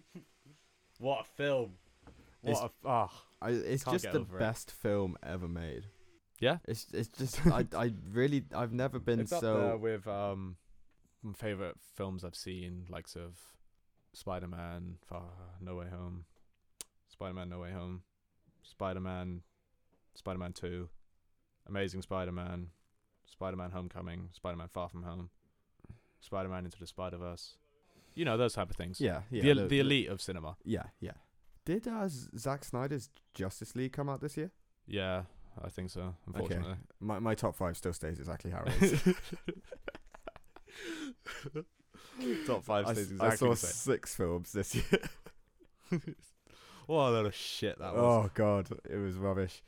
What a film! What It's- a ah. I, it's just the over it. best film ever made. Yeah? It's it's just I I really I've never been it's up so there with um my favorite films I've seen, likes of Spider Man, Far No Way Home, Spider Man No Way Home, Spider Man, Spider Man Two, Amazing Spider Man, Spider Man Homecoming, Spider Man Far From Home, Spider Man Into the Spider Verse. You know those type of things. yeah yeah the, el- the elite of cinema. yeah yeah. Did uh, Zack Snyder's Justice League come out this year? Yeah, I think so. Unfortunately. My my top five still stays exactly how it is. Top five I, stays s- exactly I saw the six films this year. What a load of shit that was. Oh god, it was rubbish.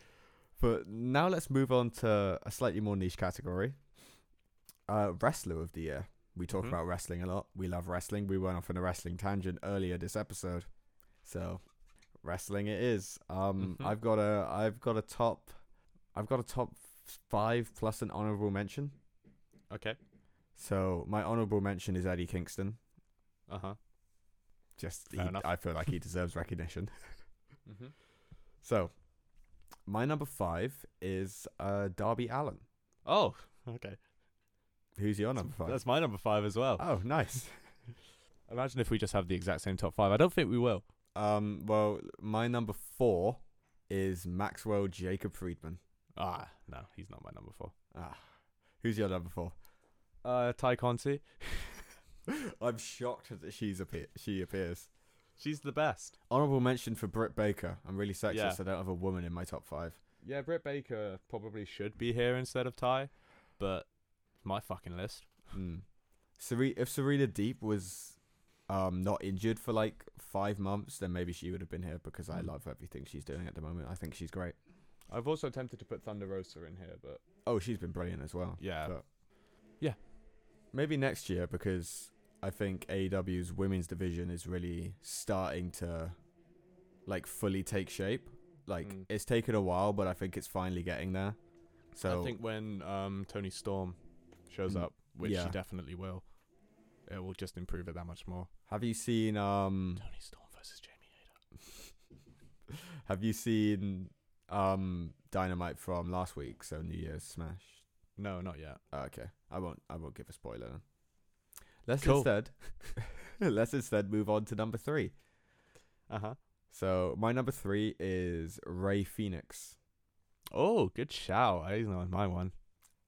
But now let's move on to a slightly more niche category. Uh, wrestler of the year. We talk Mhm. about wrestling a lot. We love wrestling. We went off on a wrestling tangent earlier this episode, so wrestling it is. Um, Mhm. I've got a, I've got a top, I've got a top five plus an honorable mention. Okay. So my honorable mention is Eddie Kingston. Uh huh. Just, he. I feel like he deserves recognition. Mm-hmm. So, my number five is uh, Darby Allin. Oh, okay. Who's your number five? That's my number five as well. Oh, nice. Imagine if we just have the exact same top five. I don't think we will. Um, well, my number four is Maxwell Jacob Friedman. Ah, no, he's not my number four. Ah, who's your number four? Uh, Tay Conti. I'm shocked that she's appear- she appears. She's the best. Honorable mention for Britt Baker. I'm really sexist. Yeah. I don't have a woman in my top five. Yeah, Britt Baker probably should be here instead of Tay, but my fucking list. Hmm. Sere- if Serena Deeb was um not injured for like five months, then maybe she would have been here because I Mm. love everything she's doing at the moment. I think she's great. I've also attempted to put Thunder Rosa in here, but Oh, she's been brilliant as well. yeah, But- Yeah. Maybe next year because I think AEW's women's division is really starting to like fully take shape. Like Mm. it's taken a while, but I think it's finally getting there. So I think when um Toni Storm shows Mm, up, which yeah. she definitely will, it will just improve it that much more. have you seen um Toni Storm versus Jamie Hayter. have you seen um Dynamite from last week? So New Year's Smash. No, not yet. Oh, okay, I won't. I won't give a spoiler. Let's Cool. instead. let's instead move on to number three. Uh huh. So my number three is Rey Fenix, Oh, good shout. He's not my one.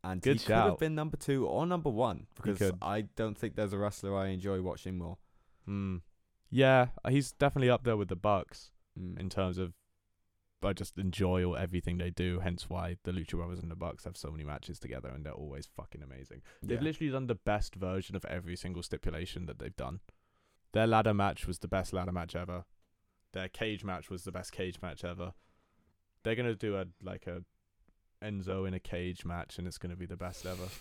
and Good he could have been number two or number one because. I don't think there's a wrestler I enjoy watching more. Hmm. Yeah, he's definitely up there with the Bucks Mm. in terms of. I just enjoy all, everything they do. Hence why the Lucha Brothers and the Bucks have so many matches together, and they're always fucking amazing. They've Yeah. literally done the best version of every single stipulation that they've done. Their ladder match was the best ladder match ever. Their cage match was the best cage match ever. They're gonna do a like a Enzo in a cage match, and it's gonna be the best ever.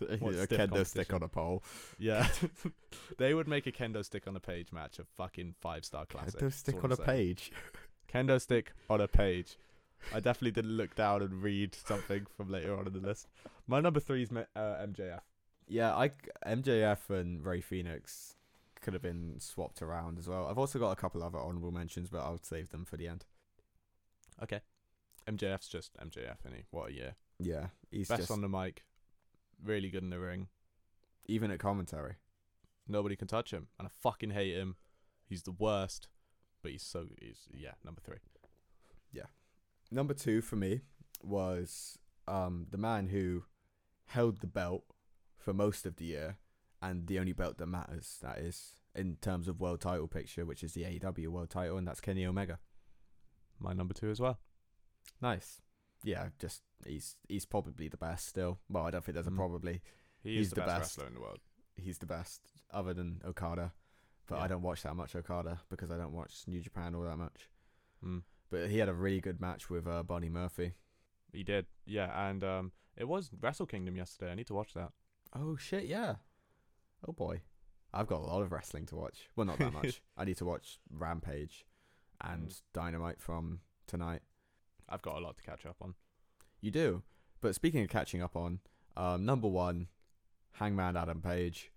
A kendo stick on a pole. Yeah, they would make a kendo stick on a page match a fucking five star classic. Kendo stick on a page. Kendo stick on a page. I definitely didn't look down and read something from later on in the list. My number three is uh, MJF. Yeah, I MJF and Rey Fenix could have been swapped around as well. I've also got a couple other honorable mentions, but I'll save them for the end. Okay. MJF's just MJF, and he? What a year. Yeah, he's Best just on the mic. Really good in the ring. even at commentary. Nobody can touch him, and I fucking hate him. He's the worst, but he's so he's yeah number three. Yeah, Number two for me was um the man who held the belt for most of the year, and the only belt that matters. That is in terms of world title picture, which is the AEW world title, and that's Kenny Omega. My number two as well. Nice. Yeah, just he's he's probably the best still. Well, I don't think there's a Mm. probably. He He's the, the best, best. wrestler in the world. He's the best other than Okada. But Yeah. I don't watch that much Okada because I don't watch New Japan all that much. Mm. But he had a really good match with uh, Bonnie Murphy. He did, yeah, and um, it was Wrestle Kingdom yesterday. I need to watch that. Oh shit, yeah. Oh boy. I've got a lot of wrestling to watch. Well, not that much. I need to watch Rampage and Mm. Dynamite from tonight. I've got a lot to catch up on. You do. But speaking of catching up on, um, number one, Hangman Adam Page.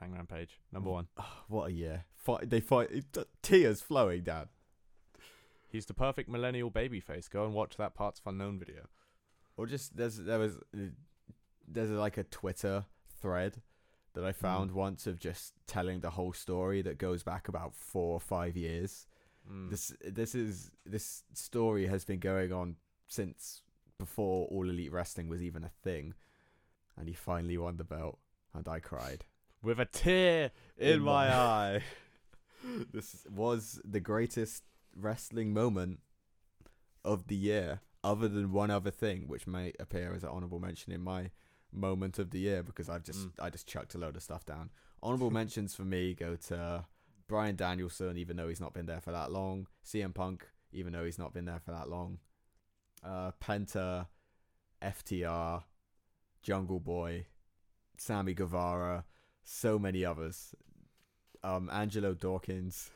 Hangman Page, number Mm. one. What a year. Fight, they fight. it- Tears flowing down. He's the perfect millennial babyface. Go and watch that Parts Unknown video. Or just there's there was there's like a Twitter thread that I found once of just telling the whole story that goes back about four or five years. Mm. This this is this story has been going on since before All Elite Wrestling was even a thing, and he finally won the belt, and I cried. With a tear in, In my, my- eye. this was the greatest wrestling moment of the year, other than one other thing, which may appear as an honorable mention in my moment of the year because I've just Mm. I just chucked a load of stuff down. Honorable mentions for me go to Bryan Danielson, even though he's not been there for that long. CM Punk, even though he's not been there for that long. Uh, Penta, FTR, Jungle Boy, Sammy Guevara, so many others. Um, Angelo Dawkins.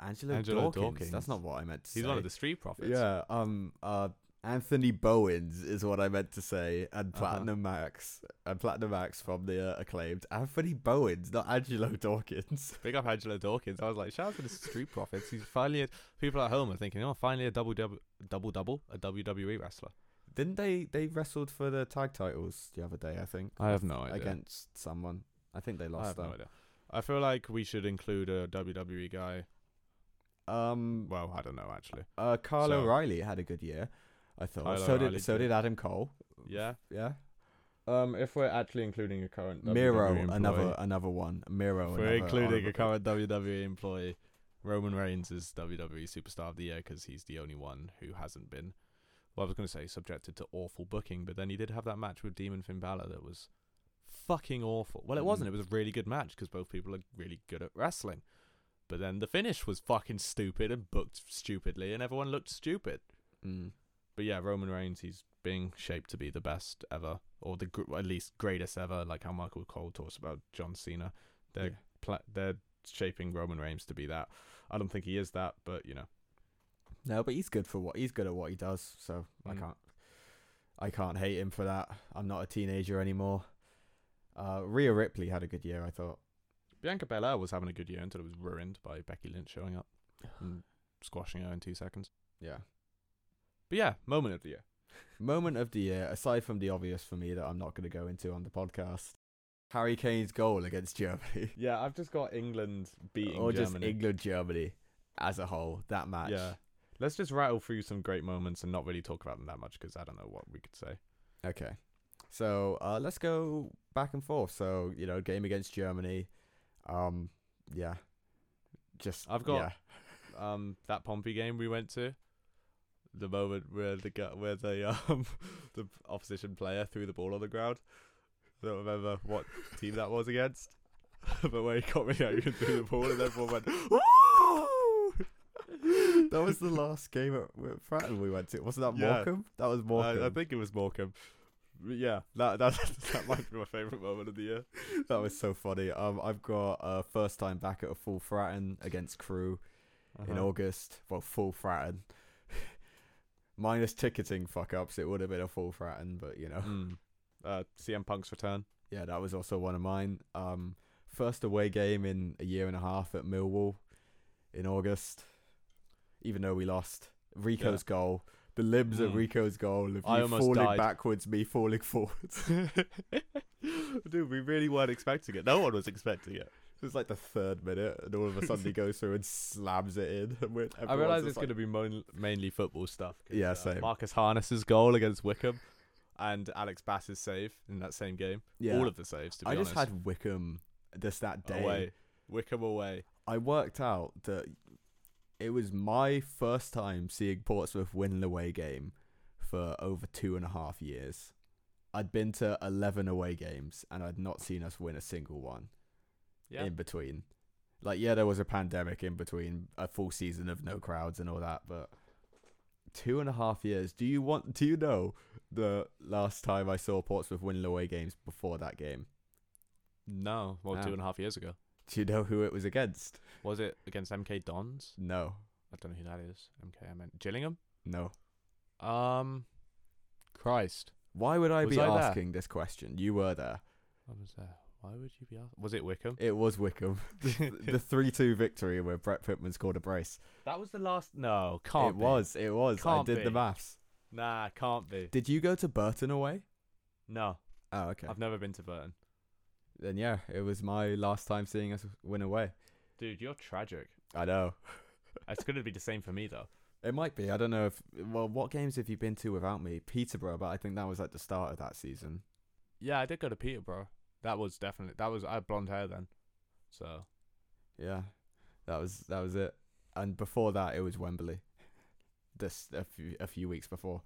Angelo, Angelo Dawkins. Dawkins. That's not what I meant to He's say. one of the Street Profits. Yeah. Um. Uh. Anthony Bowens is what I meant to say, and Uh-huh. Platinum Max, and Platinum Max from the uh, acclaimed Anthony Bowens, not Angelo Dawkins. Big up Angelo Dawkins. I was like, shout out to the Street Profits. He's finally a, people at home are thinking, oh, finally a double double double double a WWE wrestler. Didn't they? They wrestled for the tag titles the other day, I think. I have no idea. Against someone, I think they lost. I lost have no though. idea. I feel like we should include a WWE guy. Um. Well, I don't know actually. Uh. Kyle So- O'Reilly had a good year. I thought. Kyle so O'Reilly did. So did. did Adam Cole. Yeah. Yeah. Um, if we're actually including a current Miro, WWE employee- another another one. Miro. if we're including a current WWE employee, Roman Reigns is WWE Superstar of the Year because he's the only one who hasn't been. Well, I was going to say subjected to awful booking, but then he did have that match with Demon Finn Balor that was fucking awful. Well, it wasn't. Mm. It was a really good match because both people are really good at wrestling. But then the finish was fucking stupid and booked stupidly, and everyone looked stupid. Mm. But yeah, Roman Reigns, he's being shaped to be the best ever, or the gr- at least greatest ever. Like how Michael Cole talks about John Cena, they're Yeah. pla- they're shaping Roman Reigns to be that. I don't think he is that, but you know, No, but he's good for what he's good at what he does. So I Mm. can't, I can't hate him for that. I'm not a teenager anymore. Uh, Rhea Ripley had a good year, I thought. Bianca Belair was having a good year until it was ruined by Becky Lynch showing up and squashing her in two seconds. Yeah. But yeah, moment of the year. Moment of the year, aside from the obvious for me that I'm not going to go into on the podcast, Harry Kane's goal against Germany, Yeah, I've just got England beating or just England Germany as a whole. That match. Yeah. Let's just rattle through some great moments and not really talk about them that much because I don't know what we could say. Okay. So uh, let's go back and forth. So you know, game against Germany. Um, yeah. Just I've got- yeah. um that Pompey game we went to, the moment where the where the um the opposition player threw the ball on the ground. I don't remember what team that was against, but where he got really angry and threw the ball and everyone went, that was the last game at, at Fratton we went to. Wasn't that Yeah. Morecambe? That was Morecambe. I, I think it was Morecambe. Yeah, that that that might be my favourite moment of the year. that was so funny. Um, I've got uh, first time back at a full Fratton against Crewe in Uh-huh. August. Well, full Fratton. Minus ticketing fuck ups, it would have been a full Fratton, but you know. Mm. Uh, CM Punk's return. Yeah, that was also one of mine. Um, first away game in a year and a half at Millwall in August. Even though we lost, Rico's goal, the libs at Mm. Rico's goal of you I almost falling died. backwards, me falling forwards. Dude, we really weren't expecting it. No one was expecting it. It was like the third minute, and all of a sudden he goes through and slams it in. And I realise it's like- going to be mon- mainly football stuff. Yeah, uh, same. Marcus Harness's goal against Wycombe and Alex Bass's save in that same game. yeah. All of the saves, to be I honest. just had Wycombe just that day. away. Wycombe away. I worked out that it was my first time seeing Portsmouth win an away game for over two and a half years. I'd been to 11 away games and I'd not seen us win a single one Yeah. in between. Like, yeah, there was a pandemic in between, a full season of no crowds and all that, but two and a half years. Do you want, do you know the last time I saw Portsmouth win away games before that game? No, well, No. two and a half years ago. Do you know who it was against? Was it against MK Dons? No, I don't know who that is. MK, I meant Gillingham. no. Um, Christ, Why would I Was be I there? asking this question? You were there. what was that? Why would you be? Ask- was it Wycombe? It was Wycombe. the 3 2 victory where Brett Pitman scored a brace. that was the last. No, can't. it be. was. It was. Can't I did be. the maths. Nah, can't be. Did you go to Burton away? No, Oh, okay. I've never been to Burton. Then, yeah, it was my last time seeing us win away. Dude, you're tragic. I know. It's gonna be the same for me though. It might be. I don't know if. Well, what games have you been to without me? Peterborough, but I think that was at the start of that season. Yeah, I did go to Peterborough. That was definitely that was I had blonde hair then, so Yeah, that was that was it. And before that, it was Wembley. This a few a few weeks before.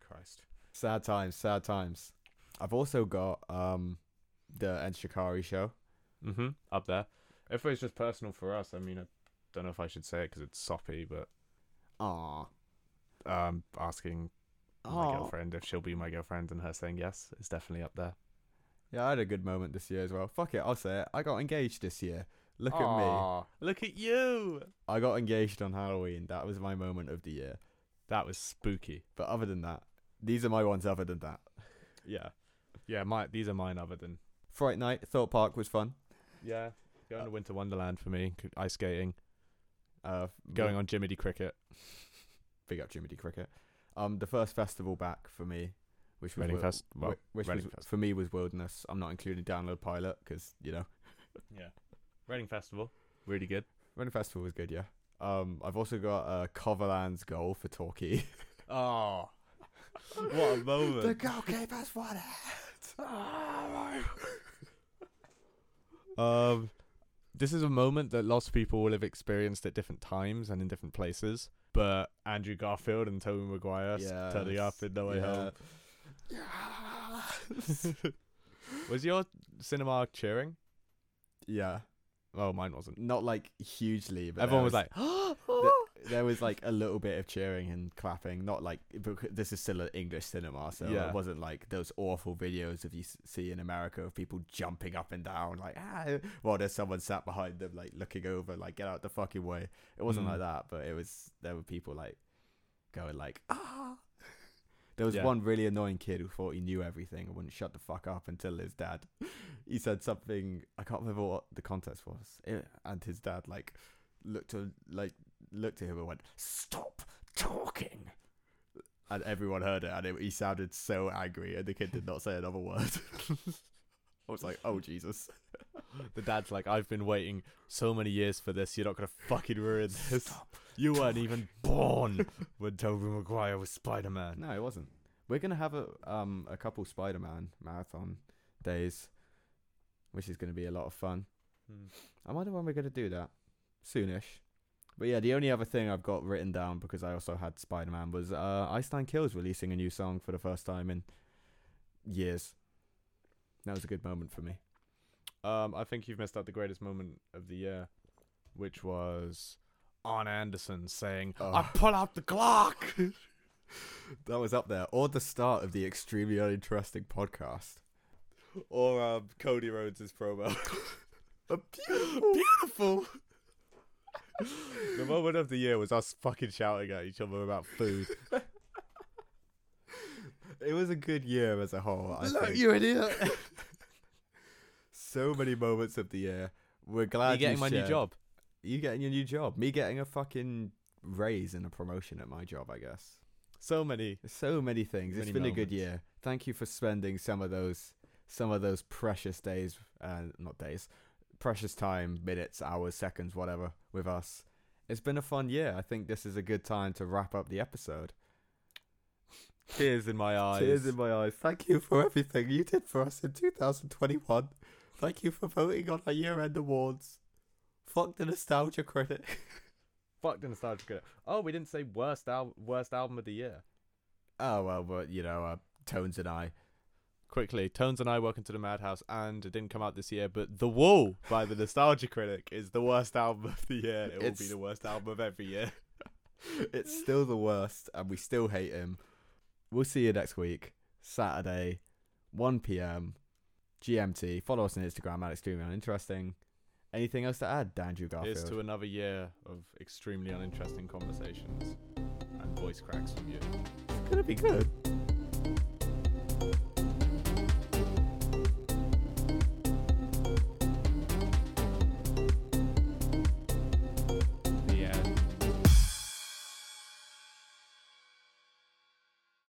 Christ. Sad times, sad times. I've also got um the Enter Shikari show. Mhm. Up there. If it's just personal for us, I mean, I don't know if I should say it because it's soppy, but Aw. um, asking my Aw. girlfriend if she'll be my girlfriend and her saying yes is definitely up there. Yeah, I had a good moment this year as well. Fuck it, I'll say it. I got engaged this year. Look at me. Look at you. I got engaged on Halloween. That was my moment of the year. That was spooky. But other than that, these are my ones other than that. Yeah. Yeah, my these are mine other than Fright night, Thorpe Park was fun. Yeah. Going to Winter Wonderland for me, ice skating, Uh going on Jimmy D cricket. big up Jimmy D Cricket. Um the first festival back for me, which was Reading Fest- well, which Reading was, Fest- for me was Wilderness. I'm not including Download Pilot because you know Yeah. Reading Festival, really good. Reading Festival was good. Yeah. Um I've also got uh Covolan's goal for Torquay. Oh, what a moment! The goalkeeper's won it. Um, this is a moment that lots of people will have experienced at different times and in different places. But Andrew Garfield and Tobey Maguire s- turning up in No Way Home. Yes. Was your cinema cheering? Yeah. Oh, mine wasn't. Not like hugely, but Everyone was there like, there was like a little bit of cheering and clapping. Not like this is still an English cinema, so Yeah. it wasn't like those awful videos of you see in America of people jumping up and down like ah, while there's someone sat behind them like looking over like get out the fucking way. It wasn't Mm. like that, but it was there were people like going like ah. There was Yeah. one really annoying kid who thought he knew everything and wouldn't shut the fuck up until his dad. He said something I can't remember what the context was, It- and his dad like looked to like looked at him and went, "Stop talking." And everyone heard it, and it, he sounded so angry, and the kid did not say another word. I was like, "Oh Jesus!" the dad's like, I've been waiting so many years for this. You're not gonna fucking ruin this. You weren't even born when Tobey Maguire was Spider Man. No, it wasn't. We're gonna have a um a couple Spider-Man marathon days, which is gonna be a lot of fun. I wonder when we're gonna do that. Soonish. But yeah, the only other thing I've got written down because I also had Spider Man was uh Ice Nine Kills releasing a new song for the first time in years. That was a good moment for me. Um, I think you've missed out the greatest moment of the year, which was Arn Anderson saying, Oh. "I pull out the Glock." That was up there. Or the start of the extremely uninteresting podcast. or um, Cody Rhodes' promo. beautiful. Beautiful. The moment of the year was us fucking shouting at each other about food. It was a good year as a whole. I think. you idiot. so many moments of the year. We're glad you getting my new job? You getting your new job? Me getting a fucking raise and a promotion at my job, I guess. So many. So many things. It's been a good year. Thank you for spending some of those some of those precious days uh not days. Precious time, minutes, hours, seconds, whatever, with us. It's been a fun year. I think this is a good time to wrap up the episode. Tears in my eyes. Tears in my eyes. Thank you for everything you did for us in 2021. Thank you for voting on our year end awards. Fuck the nostalgia critic. Fuck the nostalgia critic. Oh, we didn't say worst al- worst album of the year. Oh well, but you know, uh, Tones and I. Quickly, Tones and I Welcome to the Madhouse, and it didn't come out this year, but The Wall by the Nostalgia Critic is the worst album of the year. It will be the worst album of every year. It's still the worst, and we still hate him. We'll see you next week, Saturday, 1 p.m. GMT. Follow us on Instagram at extremely uninteresting. Anything else to add, Dan Andrew Garfield? Here's to another year of extremely uninteresting conversations and voice cracks from you. It's gonna be good.